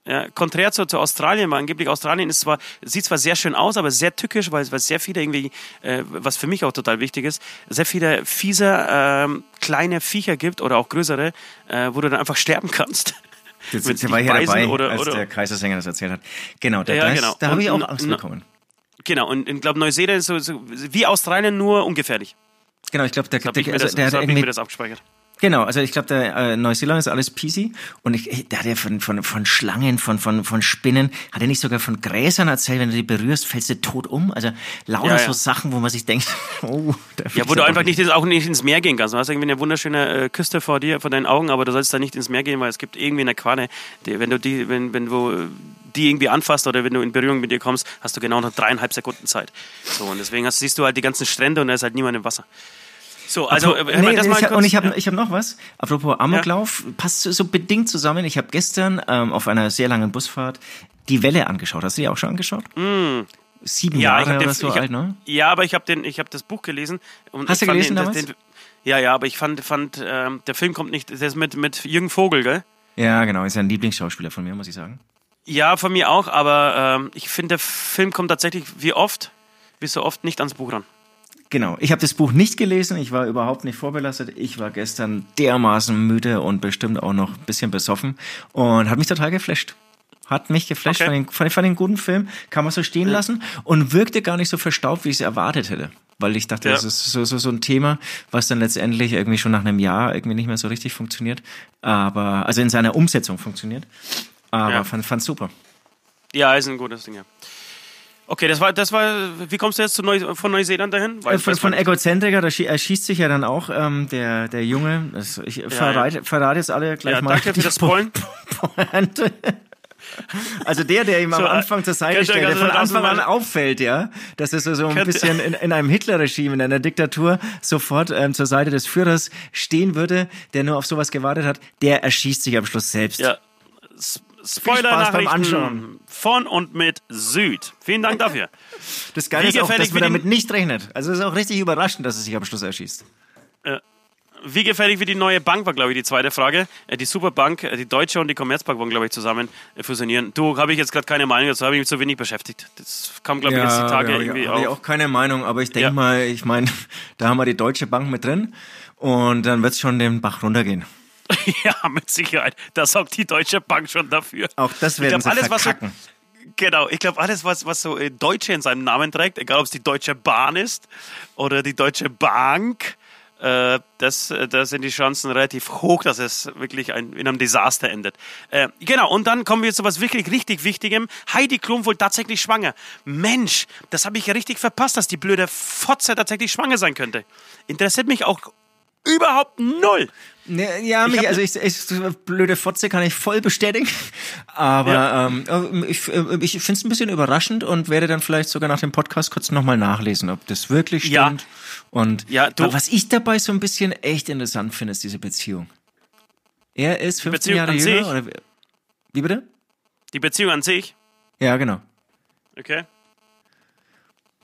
Ja, konträr zu, zu Australien, weil angeblich Australien ist zwar, sieht zwar sehr schön aus, aber sehr tückisch, weil, weil es sehr viele irgendwie, äh, was für mich auch total wichtig ist, sehr viele fiese ähm, kleine Viecher gibt oder auch größere, äh, wo du dann einfach sterben kannst. Wenn jetzt sie war ja beißen dabei, oder- als oder- der Kaisersänger das erzählt hat. Genau, da, Ja, das, genau. da habe ich auch Angst bekommen. Genau, und ich glaube, Neuseeland ist so, so wie Australien nur ungefährlich. Genau, ich glaube, der, der, also, das- der hat irgendwie das abgespeichert. Genau, also ich glaube, der äh, Neuseeland ist alles peasy und ich, der hat ja von, von, von Schlangen, von, von, von Spinnen, hat er nicht sogar von Gräsern erzählt, wenn du die berührst, fällst du tot um. Also lauter Ja, so ja. Sachen, wo man sich denkt, oh, da Ja, wo du einfach nicht, auch nicht ins Meer gehen kannst. Du hast irgendwie eine wunderschöne äh, Küste vor dir, vor deinen Augen, aber du sollst da nicht ins Meer gehen, weil es gibt irgendwie eine Qualle. Die, wenn du die, wenn, wenn du die irgendwie anfasst oder wenn du in Berührung mit ihr kommst, hast du genau noch dreieinhalb Sekunden Zeit. So, und deswegen hast, siehst du halt die ganzen Strände und da ist halt niemand im Wasser. So, also, Apro- äh, nee, das ich mal hab, kurz- und ich habe ja. ich hab noch was. Apropos Amoklauf, passt so, bedingt zusammen. Ich habe gestern ähm, auf einer sehr langen Busfahrt die Welle angeschaut. Hast du die auch schon angeschaut? Sieben Mm. Ja, ich Jahre hab den, oder so ich hab, alt, ne? Ja, aber ich habe den, ich habe das Buch gelesen. Und Hast ich du fand gelesen den, damals? Den, ja, ja, aber ich fand, fand ähm, der Film kommt nicht, der ist mit, mit Jürgen Vogel, gell? Ja, genau. Ist ja ein Lieblingsschauspieler von mir, muss ich sagen. Ja, von mir auch, aber ähm, ich finde, der Film kommt tatsächlich wie oft, wie so oft nicht ans Buch ran. Genau, ich habe das Buch nicht gelesen, ich war überhaupt nicht vorbelastet. Ich war gestern dermaßen müde und bestimmt auch noch ein bisschen besoffen und hat mich total geflasht. Hat mich geflasht, Okay. fand, den, fand, fand den guten Film, kann man so stehen lassen und wirkte gar nicht so verstaubt, wie ich es erwartet hätte. Weil ich dachte, Ja. das ist so, so, so ein Thema, was dann letztendlich irgendwie schon nach einem Jahr irgendwie nicht mehr so richtig funktioniert. Aber, also in seiner Umsetzung funktioniert. Aber Ja. fand, fand super. Ja, ist ein gutes Ding, ja. Okay, das war, das war, wie kommst du jetzt Neu, von Neuseeland dahin? Weil- Äh, von, von. Egozentriker, da schie- erschießt sich ja dann auch ähm, der, der Junge. Das, ich verrate, verrate jetzt alle gleich Ja, mal. danke für das Spoilen. Also der, der ihm am So, äh, Anfang zur Seite steht, der von Anfang an auffällt, ja, dass er so, ein bisschen in, in einem Hitlerregime, in einer Diktatur sofort ähm, zur Seite des Führers stehen würde, der nur auf sowas gewartet hat, der erschießt sich am Schluss selbst. Ja. Spoiler-Nachrichten Anschauen. von und mit Süd. Vielen Dank dafür. Das Geile ist auch, dass man damit nicht rechnet. Also es ist auch richtig überraschend, dass er sich am Schluss erschießt. Wie gefährlich wie die neue Bank war, glaube ich, die zweite Frage. Äh, Die Superbank, äh, die Deutsche und die Commerzbank wollen, glaube ich, zusammen äh, fusionieren. Du, habe ich jetzt gerade keine Meinung dazu, habe ich mich zu wenig beschäftigt. Das kam, glaube ich, jetzt die Tage ja, irgendwie ja, hab ich auf. auch keine Meinung, aber ich denke Ja. mal, ich meine, da haben wir die Deutsche Bank mit drin und dann wird es schon den Bach runtergehen. Ja, mit Sicherheit. Da sorgt die Deutsche Bank schon dafür. Auch das werden glaub, sie alles, was so, verkacken. Genau, ich glaube, alles, was, was so äh, Deutsche in seinem Namen trägt, egal ob es die Deutsche Bahn ist oder die Deutsche Bank, äh, das, äh, da sind die Chancen relativ hoch, dass es wirklich ein, in einem Desaster endet. Äh, genau, und dann kommen wir zu was wirklich richtig Wichtigem. Heidi Klum wohl tatsächlich schwanger. Mensch, das habe ich ja richtig verpasst, dass die blöde Fotze tatsächlich schwanger sein könnte. Interessiert mich auch überhaupt null. Ne, ja, mich, also ich, ich, blöde Fotze kann ich voll bestätigen. Aber Ja. ähm, ich, äh, ich finde es ein bisschen überraschend und werde dann vielleicht sogar nach dem Podcast kurz nochmal nachlesen, ob das wirklich Ja. stimmt. Und Ja, du- was ich dabei so ein bisschen echt interessant finde, ist diese Beziehung. Er ist 15 Beziehung Jahre jünger. Oder, wie- wie bitte? Die Beziehung an sich, Ja, genau. okay?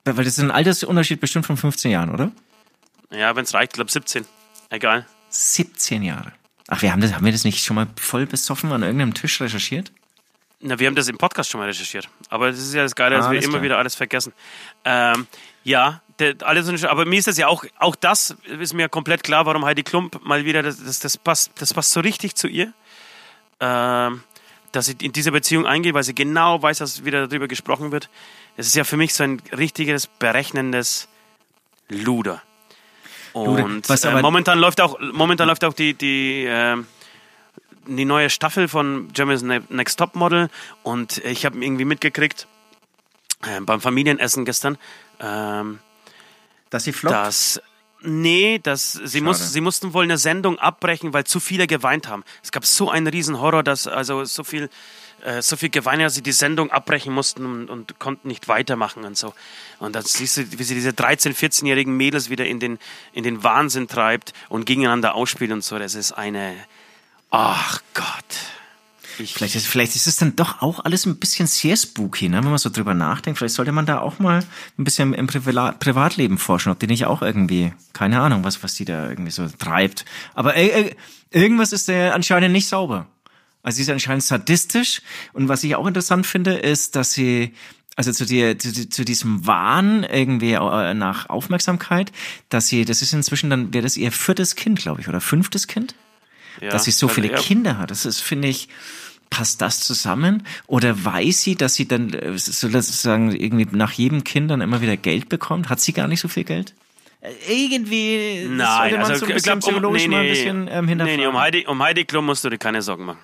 Weil das ist ein Altersunterschied bestimmt von 15 Jahren, oder? Ja, wenn es reicht, glaube 17. Egal. 17 Jahre. Ach, wir haben das, haben wir das nicht schon mal voll besoffen an irgendeinem Tisch recherchiert? Na, wir haben das im Podcast schon mal recherchiert. Aber das ist ja das Geile, dass Ah, wir alles immer klar. wieder alles vergessen. Ähm, ja, der, alles, aber mir ist das ja auch, auch das ist mir komplett klar, warum Heidi Klump mal wieder, das, das, das, passt, das passt so richtig zu ihr. Ähm, dass sie in diese Beziehung eingeht, weil sie genau weiß, dass wieder darüber gesprochen wird. Das ist ja für mich so ein richtiges, berechnendes Luder. Und äh, momentan läuft auch, momentan läuft auch die, die, ähm, die neue Staffel von Germany's Ne- Next Top Model und ich habe irgendwie mitgekriegt äh, beim Familienessen gestern, ähm, Dass sie floppt? dass nee, dass sie, muss, sie mussten wohl eine Sendung abbrechen, weil zu viele geweint haben. Es gab so einen riesen Horror, dass also so viel äh, so viel geweint, dass sie die Sendung abbrechen mussten und, und konnten nicht weitermachen und so. Und dann siehst du, wie sie diese 13, 14-jährigen Mädels wieder in den, in den Wahnsinn treibt und gegeneinander ausspielt und so. Das ist eine, ach Gott. Ich, Vielleicht ist, vielleicht ist es dann doch auch alles ein bisschen sehr spooky, ne? wenn man so drüber nachdenkt. Vielleicht sollte man da auch mal ein bisschen im Privila Privatleben forschen, ob die nicht auch irgendwie, keine Ahnung, was, was die da irgendwie so treibt. Aber äh, äh, irgendwas ist da anscheinend nicht sauber. Also sie ist anscheinend sadistisch. Und was ich auch interessant finde, ist, dass sie also zu, dir, zu, zu diesem Wahn irgendwie äh, nach Aufmerksamkeit, dass sie, das ist inzwischen dann, wäre das ihr viertes Kind, glaube ich, oder fünftes Kind? ja, dass sie so also, viele ja, Kinder hat. Das ist, finde ich, passt das zusammen? Oder weiß sie, dass sie dann äh, sozusagen irgendwie nach jedem Kind dann immer wieder Geld bekommt? Hat sie gar nicht so viel Geld? Äh, Irgendwie Nein, sollte man also so ein bisschen glaube, um, psychologisch nee, mal ein nee, bisschen ähm, nee, hinterfragen. nee, um Heidi, um Heidi Klum musst du dir keine Sorgen machen.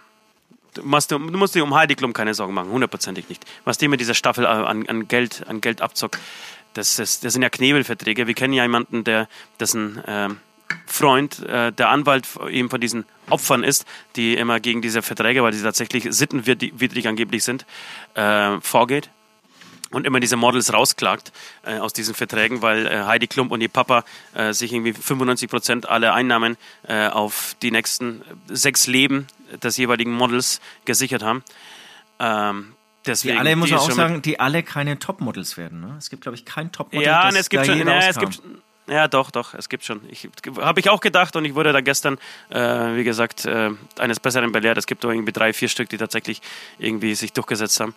Du musst, du musst dir um Heidi Klum keine Sorgen machen, hundertprozentig nicht. Was die mit dieser Staffel äh, an, an Geld, an Geld abzockt, das, ist, das sind ja Knebelverträge. Wir kennen ja jemanden, der, dessen ähm, Freund, äh, der Anwalt eben von diesen Opfern ist, die immer gegen diese Verträge, weil sie tatsächlich sittenwidrig angeblich sind, äh, vorgeht und immer diese Models rausklagt äh, aus diesen Verträgen, weil äh, Heidi Klump und ihr Papa äh, sich irgendwie 95 Prozent aller Einnahmen äh, auf die nächsten sechs Leben des jeweiligen Models gesichert haben. Ähm, die deswegen, alle, muss die man auch sagen, die alle keine Topmodels werden. Ne? Es gibt, glaube ich, kein Topmodel, ja, das und es gibt da schon, je ja, es gibt, ja, doch, doch, es gibt schon. Habe ich auch gedacht und ich wurde da gestern, äh, wie gesagt, äh, eines Besseren belehrt. Es gibt irgendwie drei, vier Stück, die tatsächlich irgendwie sich durchgesetzt haben.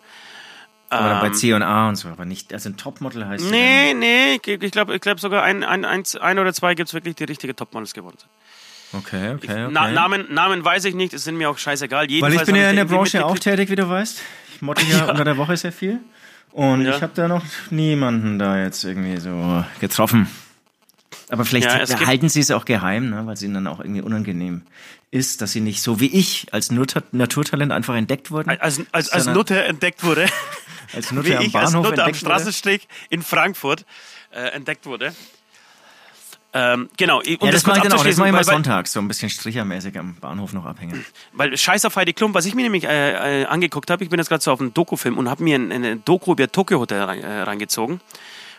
Dann bei Ähm, C und A und so, aber nicht, also ein Topmodel heißt Nee, nee, ich, ich glaube ich glaub sogar ein, ein, eins, ein oder zwei gibt es wirklich, die richtige Topmodels geworden sind. okay, okay, okay. Na, Namen, Namen weiß ich nicht, es sind mir auch scheißegal. Weil Jedenfalls ich bin ja in der Branche auch tätig, wie du weißt. Ich model ja, unter der Woche sehr viel. Und Ja. ich habe da noch niemanden da jetzt irgendwie so getroffen. Aber vielleicht Ja, halten sie es auch geheim, ne, weil es ihnen dann auch irgendwie unangenehm ist, dass sie nicht so wie ich als Naturtalent einfach entdeckt wurden. Als, als, als Nutte entdeckt wurde, als wie Nutte am Bahnhof Nutte am. Straßenstrich in Frankfurt äh, entdeckt wurde. Ähm, genau, um Ja, das, kurz mache ich dann auch. Das mache ich mal sonntags, so ein bisschen strichermäßig am Bahnhof noch abhängen. Weil Scheiß auf Heidi Klum, was ich mir nämlich äh, äh, angeguckt habe, ich bin jetzt gerade so auf einem Dokufilm und habe mir eine, eine Doku über Tokyo Hotel rein, äh, reingezogen.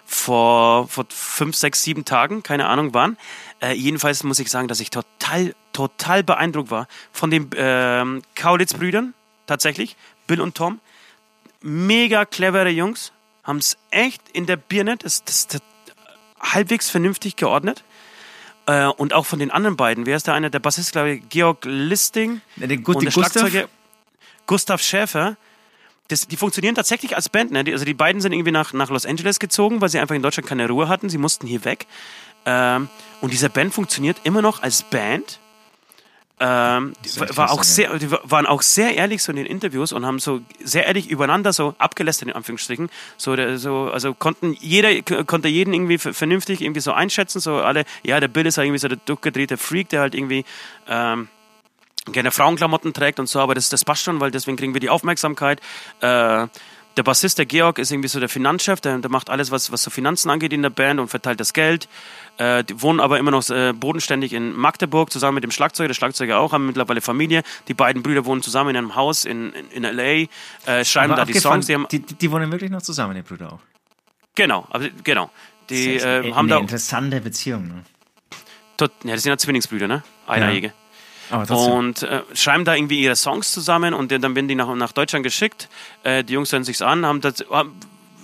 Vor, vor fünf, sechs, sieben Tagen, keine Ahnung wann. Äh, jedenfalls muss ich sagen, dass ich total, total beeindruckt war von den ähm, Kaulitz-Brüdern, tatsächlich, Bill und Tom. Mega clevere Jungs, haben es echt in der Birne, das, das, das halbwegs vernünftig geordnet. Äh, und auch von den anderen beiden, wer ist der eine? Der Bassist, glaube ich, Georg Listing. Ja, der Gu- und der Gustav? Schlagzeuger Gustav Schäfer. Das, die funktionieren tatsächlich als Band. Ne? Die, also die beiden sind irgendwie nach, nach Los Angeles gezogen, weil sie einfach in Deutschland keine Ruhe hatten. Sie mussten hier weg. Ähm, und diese Band funktioniert immer noch als Band. Ähm, war auch sehr, die waren auch sehr ehrlich so in den Interviews und haben so sehr ehrlich übereinander so abgelästert in Anführungsstrichen. So, der, so also konnten jeder konnte jeden irgendwie vernünftig irgendwie so einschätzen. So alle, ja, der Bill ist halt irgendwie so der durchgedrehte Freak, der halt irgendwie ähm, gerne Frauenklamotten trägt und so, aber das, das passt schon, weil deswegen kriegen wir die Aufmerksamkeit. Äh, der Bassist, der Georg, ist irgendwie so der Finanzchef, der, der macht alles, was, was so Finanzen angeht in der Band und verteilt das Geld. Äh, die wohnen aber immer noch äh, bodenständig in Magdeburg, zusammen mit dem Schlagzeuger. Der Schlagzeuger auch, haben mittlerweile Familie. Die beiden Brüder wohnen zusammen in einem Haus in, in, in L.A., äh, schreiben Aber da die Songs. Die haben, die, die, wohnen wirklich noch zusammen, die Brüder auch. genau, aber, genau. Die Das ist äh, haben eine da... interessante Beziehung. Ne? Tot, ja, das sind ja Zwillingsbrüder, ne? Eineige. Aber Und äh, schreiben da irgendwie ihre Songs zusammen und dann werden die nach, nach Deutschland geschickt. Äh, die Jungs hören sich's an, haben das, haben,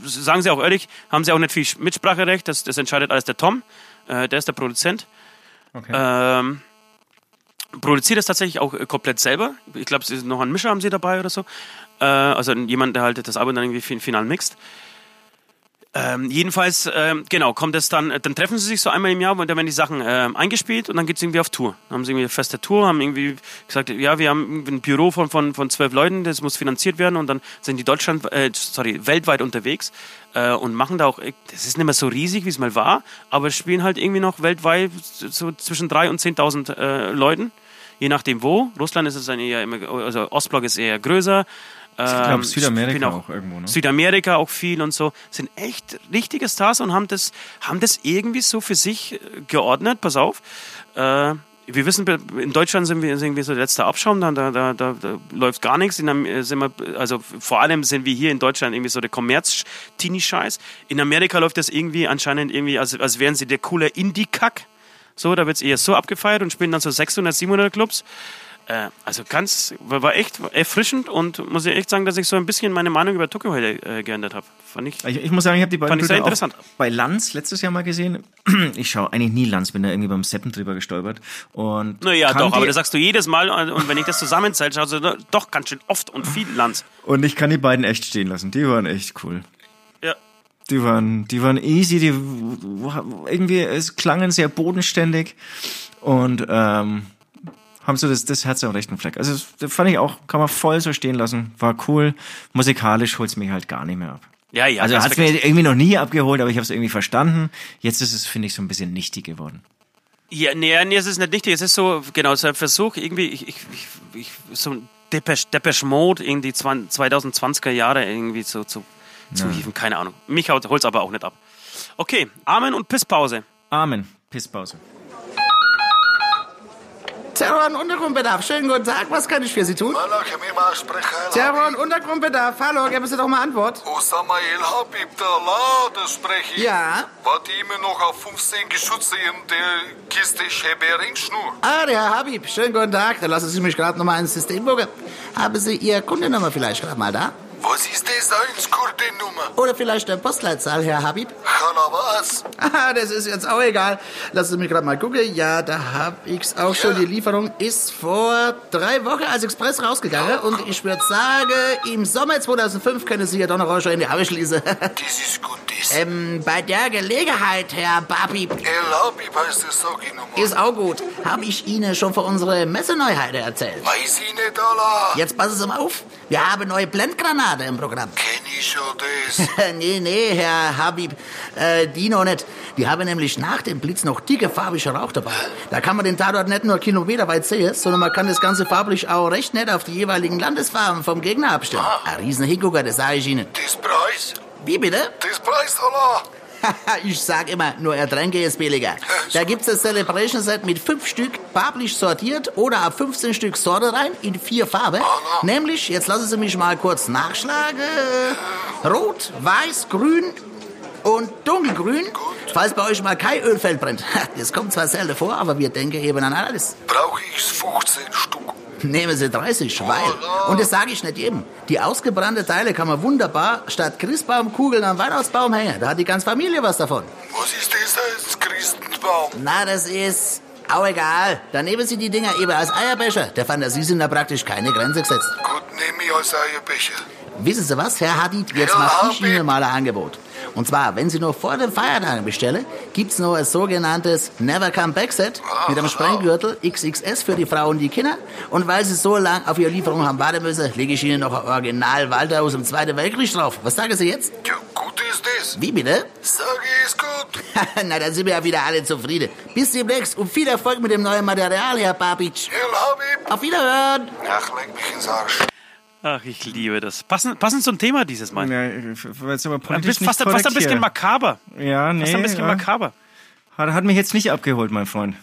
sagen sie auch ehrlich, haben sie auch nicht viel Mitspracherecht, das, das entscheidet alles der Tom, äh, der ist der Produzent. okay. Ähm, produziert es tatsächlich auch äh, komplett selber. Ich glaube, noch einen Mischer haben sie dabei oder so. Äh, also jemand, der halt das Album dann irgendwie fin- final mixt. Ähm, jedenfalls, ähm, genau, kommt es dann, dann treffen sie sich so einmal im Jahr und dann werden die Sachen ähm, eingespielt und dann geht es irgendwie auf Tour. Dann haben sie irgendwie eine feste Tour, haben irgendwie gesagt, ja, wir haben ein Büro von, von, von zwölf Leuten, das muss finanziert werden und dann sind die Deutschland, äh, sorry, weltweit unterwegs äh, und machen da auch, äh, das ist nicht mehr so riesig, wie es mal war, aber spielen halt irgendwie noch weltweit so zwischen drei und 10.000 äh, Leuten je nachdem wo. Russland ist es dann eher immer, also Ostblock ist eher größer. Ich glaube, Ähm, Südamerika bin auch, irgendwo, ne? Südamerika auch viel und so. Sind echt richtige Stars und haben das, haben das irgendwie so für sich äh, geordnet. Pass auf. Äh, wir wissen, in Deutschland sind wir sind wir so der letzte Abschaum, da, da, da, da, läuft gar nichts. In, sind wir, also vor allem sind wir hier in Deutschland irgendwie so der Kommerz-Teenie-Scheiß. In Amerika läuft das irgendwie anscheinend irgendwie, als, als wären sie der coole Indie-Kack. So, da wird es eher so abgefeiert und spielen dann so 600, 700 Clubs. Äh, also ganz, war echt erfrischend und muss ich echt sagen, dass ich so ein bisschen meine Meinung über Tokio heute äh, geändert habe. Fand ich. Ich, ich muss sagen, ich habe die beiden sehr Brüder auch interessant. bei Lanz letztes Jahr mal gesehen. Ich schaue eigentlich nie Lanz, bin da irgendwie beim Seppen drüber gestolpert. Und Naja, doch, aber das sagst du jedes Mal und und wenn ich das zusammenzähle, schaust du doch ganz schön oft und viel Lanz. Und ich kann die beiden echt stehen lassen. Die waren echt cool. Ja. Die waren, die waren easy, die irgendwie, es klangen sehr bodenständig und ähm, haben so das, das Herz am rechten Fleck. Also das fand ich auch, kann man voll so stehen lassen. War cool. Musikalisch holt's mich halt gar nicht mehr ab. Ja, ja. Also hat's wirklich- mir irgendwie noch nie abgeholt, aber ich habe es irgendwie verstanden. Jetzt ist es, finde ich, so ein bisschen nichtig geworden. Ja, nee, nee, es ist nicht wichtig. Es ist so, genau, so ein Versuch, irgendwie, ich, ich, ich, so ein Depeche, Depeche Mode, irgendwie 20, 2020er Jahre irgendwie so zu, zu hieven. Keine Ahnung. Mich haut- holt's aber auch nicht ab. Okay, Amen und Pisspause. Amen. Pisspause. Terror und Untergrundbedarf. Schönen guten Tag. Was kann ich für Sie tun? Terror und Untergrundbedarf. Hallo, geben Sie doch mal Antwort. Osama El Habib, der Lader spreche ich. Ja. Warte immer noch auf 15 Geschütze in der Kiste Schäberingsschnur. Ah, der Herr Habib. Schönen guten Tag. Dann lassen Sie mich gerade noch mal ins System gucken. Haben Sie Ihr Kundennummer vielleicht gerade mal da? Was ist das als Kurdennummer? Oder vielleicht der Postleitzahl, Herr Habib? Chalabas. Ah, das ist jetzt auch egal. Lassen Sie mich gerade mal gucken. Ja, da hab ich's auch schon. Die Lieferung ist vor drei Wochen als Express rausgegangen. Und ich würde sagen, im Sommer 2005 können Sie ja doch noch schon in die Haube schließen. Das ist gut, das. ähm, bei der Gelegenheit, Herr Babib, El Habib heißt der Sagi-Nummer. ist auch gut. Habe ich Ihnen schon von unserer Messeneuheiten erzählt? Weiß ich nicht, Allah. Jetzt passen Sie mal auf. Wir haben neue Blendgranate im Programm. Kenn ich schon das. nee, nee, Herr Habib, äh, die noch nicht. Die haben nämlich nach dem Blitz noch dicke farbige Rauch dabei. Da kann man den Tatort nicht nur kilometerweit sehen, sondern man kann das Ganze farblich auch recht nett auf die jeweiligen Landesfarben vom Gegner abstimmen. Ein riesen Hingucker, das sage ich Ihnen. Das Preis? Wie bitte? Das Preis, Allah. ich sag immer, nur Ertränke ist billiger. Da gibt's das Celebration Set mit fünf Stück farblich sortiert oder ab 15 Stück Sorte rein in vier Farben. Nämlich, jetzt lassen Sie mich mal kurz nachschlagen. Rot, Weiß, Grün und Dunkelgrün. Falls bei euch mal kein Ölfeld brennt. Das kommt zwar selten vor, aber wir denken eben an alles. Brauche ich 15 Stück. Nehmen Sie 30, weil, und das sage ich nicht jedem, die ausgebrannte Teile kann man wunderbar statt Christbaumkugeln am Weihnachtsbaum hängen. Da hat die ganze Familie was davon. Was ist das als Christenbaum? Na, das ist auch egal. Dann nehmen Sie die Dinger eben als Eierbecher. Der Fantasie sind da praktisch keine Grenze gesetzt. Gut, nehme ich als Eierbecher. Wissen Sie was, Herr Hadid? Jetzt Ja, mache ich. Ihnen mal ein Angebot. Und zwar, wenn Sie noch vor den Feiertagen bestellen, gibt's noch ein sogenanntes Never Come Back Set mit einem Sprenggürtel XXS für die Frauen und die Kinder. Und weil Sie so lang auf Ihre Lieferung haben warten müssen, lege ich Ihnen noch ein Original Walter aus dem Zweiten Weltkrieg drauf. Was sagen Sie jetzt? Ja, gut ist das. Wie bitte? Sag ich, ist gut. Na, dann sind wir ja wieder alle zufrieden. Bis demnächst und viel Erfolg mit dem neuen Material, Herr Babic. Auf Wiederhören. Ach, leg mich ins Arsch. Ach, ich liebe das. Passend, passend zum Thema dieses Mal. Ja, jetzt aber Ein politisch bisschen, fast, nicht fast ein bisschen makaber. Ja, nee. Fast ein bisschen ja. makaber. Hat, hat mich jetzt nicht abgeholt, mein Freund.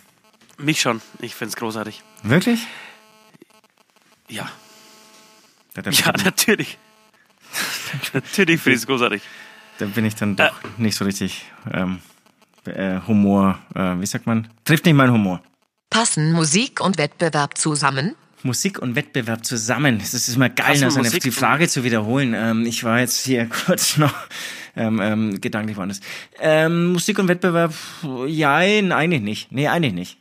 Mich schon. Ich find's großartig. Wirklich? Ja. Ja, natürlich. natürlich finde ich es großartig. da bin ich dann doch nicht so richtig ähm, äh, Humor, äh, wie sagt man? Trifft nicht meinen Humor. Passen Musik und Wettbewerb zusammen? Musik und Wettbewerb zusammen. Es ist immer geil, das eine, Musik die Frage zu wiederholen. Ähm, ich war jetzt hier kurz noch ähm, ähm, gedanklich woanders. Ähm, Musik und Wettbewerb, ja, eigentlich nicht. Nee, eigentlich nicht.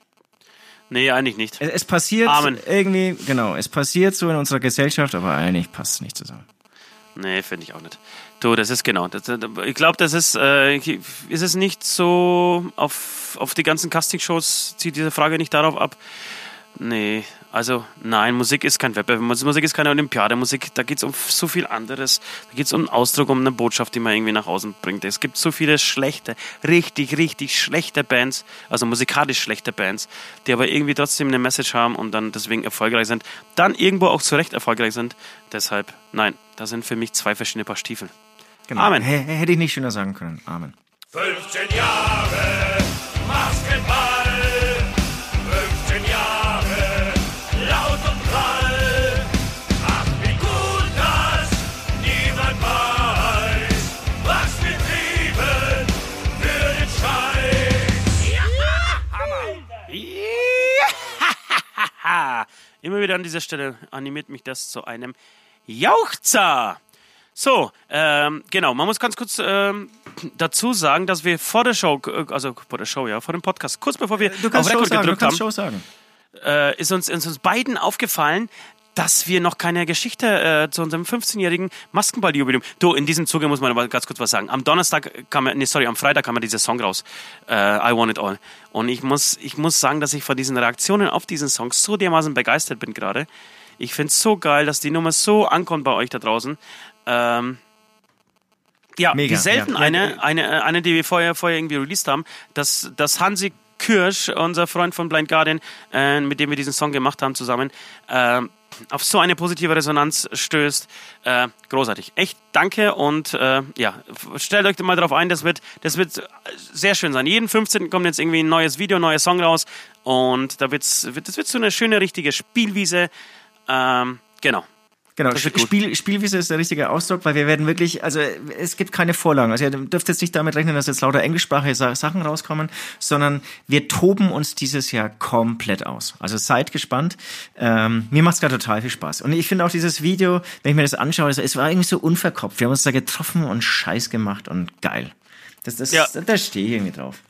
Nee, eigentlich nicht. Es, es passiert Amen. irgendwie, genau, es passiert so in unserer Gesellschaft, aber eigentlich passt es nicht zusammen. Nee, finde ich auch nicht. Du, das ist genau. Das, ich glaube, das ist, äh, ist es nicht so auf, auf die ganzen Castingshows, zieht diese Frage nicht darauf ab. Nee, also nein, Musik ist kein Wettbewerb, Musik ist keine Olympiade, Musik, da geht es um so viel anderes. Da geht es um einen Ausdruck, um eine Botschaft, die man irgendwie nach außen bringt. Es gibt so viele schlechte, richtig, richtig schlechte Bands, also musikalisch schlechte Bands, die aber irgendwie trotzdem eine Message haben und dann deswegen erfolgreich sind, dann irgendwo auch zu Recht erfolgreich sind. Deshalb, nein, da sind für mich zwei verschiedene Paar Stiefel. Genau. Amen. H hätte ich nicht schöner sagen können. Amen. 15 Jahre Maskenball, Immer wieder an dieser Stelle animiert mich das zu einem Jauchzer. So, ähm, genau, man muss ganz kurz ähm, dazu sagen, dass wir vor der Show, äh, also vor der Show, ja, vor dem Podcast, kurz bevor wir Du kannst auf Rekord sagen, du gedrückt kannst haben, Show sagen. äh, ist, uns, ist uns beiden aufgefallen, dass wir noch keine Geschichte äh, zu unserem 15-jährigen Maskenball-Jubiläum. Du, in diesem Zuge muss man aber ganz kurz was sagen. Am Donnerstag kam, nee, sorry, am Freitag kam ja dieser Song raus, äh, I Want It All. Und ich muss, ich muss sagen, dass ich von diesen Reaktionen auf diesen Song so dermaßen begeistert bin gerade. Ich finde es so geil, dass die Nummer so ankommt bei euch da draußen. Ähm, ja, Mega, wie selten ja. eine, eine, eine, die wir vorher, vorher irgendwie released haben, dass, dass Hansi Kirsch, unser Freund von Blind Guardian, äh, mit dem wir diesen Song gemacht haben zusammen, äh, auf so eine positive Resonanz stößt. Äh, großartig. Echt danke und äh, ja, stellt euch mal darauf ein, das wird, das wird sehr schön sein. Jeden 15. kommt jetzt irgendwie ein neues Video, ein neuer Song raus und da wird's, wird, das wird so eine schöne, richtige Spielwiese. Ähm, genau. Genau. Spiel, Spielwiese ist der richtige Ausdruck, weil wir werden wirklich, also es gibt keine Vorlagen. Also ihr dürft jetzt nicht damit rechnen, dass jetzt lauter englischsprachige Sa- Sachen rauskommen, sondern wir toben uns dieses Jahr komplett aus. Also seid gespannt. Ähm, mir macht's gerade total viel Spaß. Und ich finde auch dieses Video, wenn ich mir das anschaue, es war irgendwie so unverkopft. Wir haben uns da getroffen und Scheiß gemacht und geil. Das, das, Ja. Da stehe ich irgendwie drauf.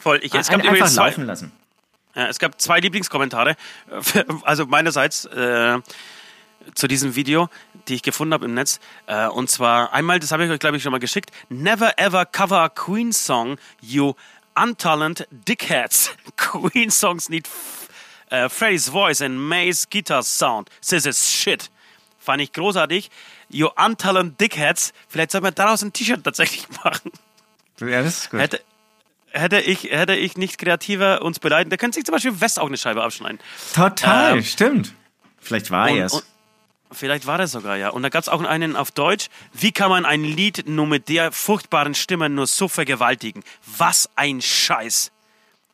Voll. Ich, es Ein, gab einfach laufen lassen. Ja, es gab zwei Lieblingskommentare, also meinerseits äh, zu diesem Video, die ich gefunden habe im Netz. Äh, und zwar einmal, das habe ich euch glaube ich schon mal geschickt. Never ever cover a Queen song, you untalent dickheads. Queen songs need f- äh, Freddie's voice and May's guitar sound. This is shit. Fand ich großartig. You untalent dickheads. Vielleicht soll man daraus ein T-Shirt tatsächlich machen. Ja, das ist gut. Hätte, hätte, ich, hätte ich nicht kreativer uns beleidigt, da könnte sich zum Beispiel West auch eine Scheibe abschneiden. Total, Ähm, stimmt. Vielleicht war er es. Vielleicht war das sogar, ja. Und da gab es auch einen auf Deutsch. Wie kann man ein Lied nur mit der furchtbaren Stimme nur so vergewaltigen? Was ein Scheiß.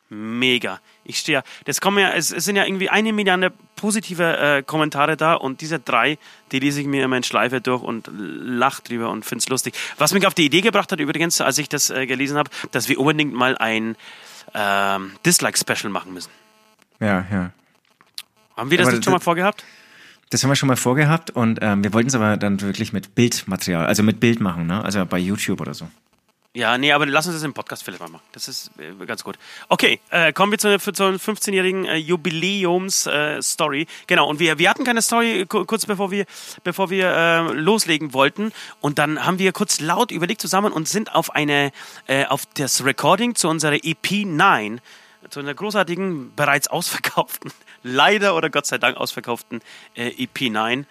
Mega. Ich stehe, ja- das kommen ja, es, es sind ja irgendwie eine Milliarde positive äh, Kommentare da und diese drei, die lese ich mir immer in Schleife durch und lach drüber und find's lustig. Was mich auf die Idee gebracht hat übrigens, als ich das äh, gelesen habe, dass wir unbedingt mal ein ähm, Dislike-Special machen müssen. Ja, ja. Haben wir das Aber nicht schon mal vorgehabt? Das haben wir schon mal vorgehabt und ähm, wir wollten es aber dann wirklich mit Bildmaterial, also mit Bild machen, ne? Also bei YouTube oder so. Ja, nee, aber lass uns das im Podcast vielleicht mal machen. Das ist äh, ganz gut. Okay, äh, kommen wir zu, zu zur 15-jährigen äh, Jubiläums-Story. genau, und wir, wir hatten keine Story ku- kurz bevor wir, bevor wir äh, loslegen wollten. Und dann haben wir kurz laut überlegt zusammen und sind auf eine, äh, auf das Recording zu unserer EP 9, zu einer großartigen, bereits ausverkauften, leider oder Gott sei Dank ausverkauften äh, EP 9.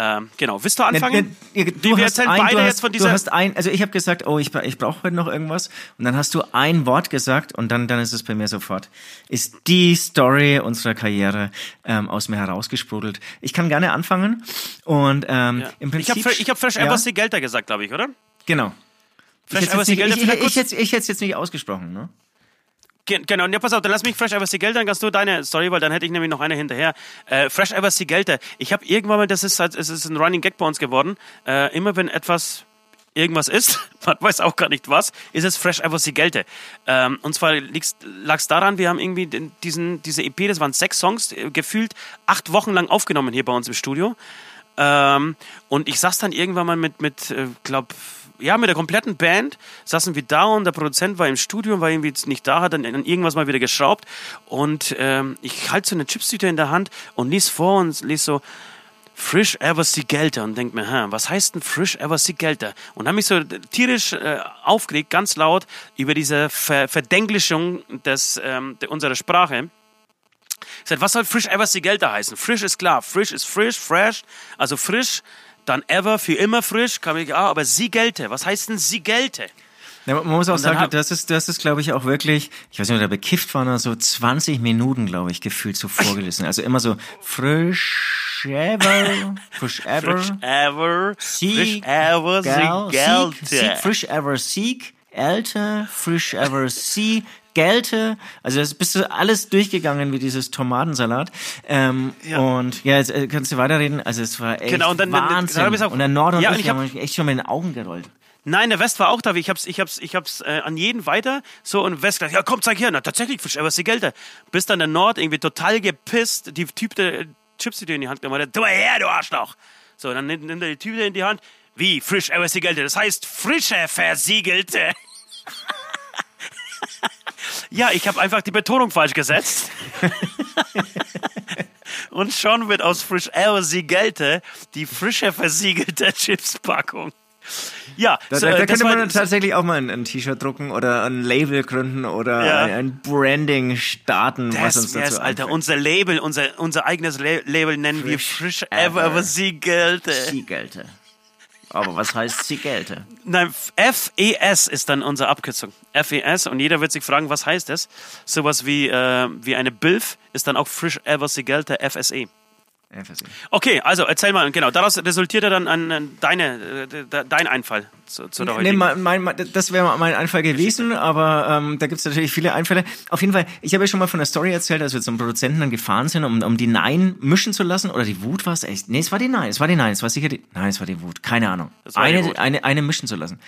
Ähm, genau, willst du anfangen? Ne, ne, wir wir erzählen ein, beide du hast, jetzt von Du dieser... hast ein, also ich habe gesagt, oh, ich, ich brauche heute noch irgendwas. Und dann hast du ein Wort gesagt und dann, dann ist es bei mir sofort. Ist die Story unserer Karriere ähm, aus mir herausgesprudelt. Ich kann gerne anfangen. Und ähm, ja. im ich Prinzip. habe ich hab Fresh ja, Ever Gelter gesagt, glaube ich, oder? Genau. Fresh ich hätte Gelter, ich, ich, ich, ich, ich hätte es jetzt nicht ausgesprochen, ne? Ge- Genau, ja, pass auf, dann lass mich Fresh Ever Gelter, dann kannst du deine Story, weil dann hätte ich nämlich noch eine hinterher. Äh, Fresh Ever Gelter. Ich habe irgendwann mal, das ist halt, es ist ein Running Gag bei uns geworden, äh, immer wenn etwas irgendwas ist, man weiß auch gar nicht was, ist es Fresh Ever Gelter. Ähm, und zwar lag es daran, wir haben irgendwie diesen, diese EP, das waren sechs Songs, äh, gefühlt acht Wochen lang aufgenommen hier bei uns im Studio. Ähm, und ich saß dann irgendwann mal mit, mit äh, glaub, ja, mit der kompletten Band saßen wir da und der Produzent war im Studio und war irgendwie nicht da, hat dann an irgendwas mal wieder geschraubt. Und ähm, ich halte so eine Chipstüte in der Hand und lies vor und lies so Frisch Ever Gelter und denk mir, hä, was heißt denn Frisch Ever Gelter? Und habe mich so tierisch äh, aufgeregt, ganz laut, über diese Ver Verdenglischung des, ähm, unserer Sprache. Seit was soll frisch ever Sigelta heißen? Frisch ist klar. Frisch ist frisch, fresh. Also frisch, dann ever, für immer frisch. Kann ich, ah, aber Sigelte. Was heißt denn Sigelte? Ja, man muss auch sagen, das ist, das ist, glaube ich, auch wirklich, ich weiß nicht, ob er bekifft war, oder so 20 Minuten, glaube ich, gefühlt so vorgelesen. Also immer so frisch ever, frisch ever, Frisch ever, frisch Sieg, ever Gel, Sigelte. Sieg, Sieg, frisch ever Sieg, Älte, frisch ever Sie, Gelte. Also das bist du alles durchgegangen wie dieses Tomatensalat. Ähm, Ja. Und ja, jetzt äh, kannst du weiterreden. Also es war echt Genau, und dann- dann- dann Wahnsinn. hab ich's auch- und der Nord und Ja, ich, ich hab- haben echt schon mit den Augen gerollt. Nein, der West war auch da. Ich hab's, ich hab's, ich hab's äh, an jeden weiter. So und West gesagt, ja komm, zeig her. Na tatsächlich, frisch ever Sigelte. Bis dann der Nord irgendwie total gepisst, die Typ der Chips, die dir in die Hand genommen hat, tu mal her, du Arschloch. So, dann nimmt, nimmt er die Tüte in die Hand. Wie, frisch ever Sigelte? Das heißt frische Versiegelte. ja, ich habe einfach die Betonung falsch gesetzt. Und schon wird aus frisch ever Sigelte die frische versiegelte Chipspackung. Ja, Da, so, da, da das könnte war- man tatsächlich auch mal ein, ein T-Shirt drucken oder ein Label gründen oder Ja. ein, ein Branding starten, was uns Das dazu Alter. einfällt. Unser Label, unser, unser eigenes La Label nennen wir Frisch frisch ever, ever. ever Siegelte. Siegelte. Aber was heißt Siegelte? Nein, FES ist dann unsere Abkürzung. FES und jeder wird sich fragen, was heißt das? Sowas wie, äh, wie eine BILF ist dann auch frisch ever Siegelte FSE. Okay, also erzähl mal, genau, daraus resultierte dann an, an deine, äh, de- dein Einfall zu, zu der Nee, heutigen. mein, mein, mein, das wäre mein Einfall gewesen, aber ähm, da gibt's natürlich viele Einfälle. Auf jeden Fall, ich habe ja schon mal von der Story erzählt, als wir zum Produzenten dann gefahren sind, um, um die Nein mischen zu lassen. Oder die Wut war es echt. Nee, es war die Nein, es war die Nein, es war sicher die. Nein, es war die Wut. Keine Ahnung. eine, Wut. eine, eine mischen zu lassen.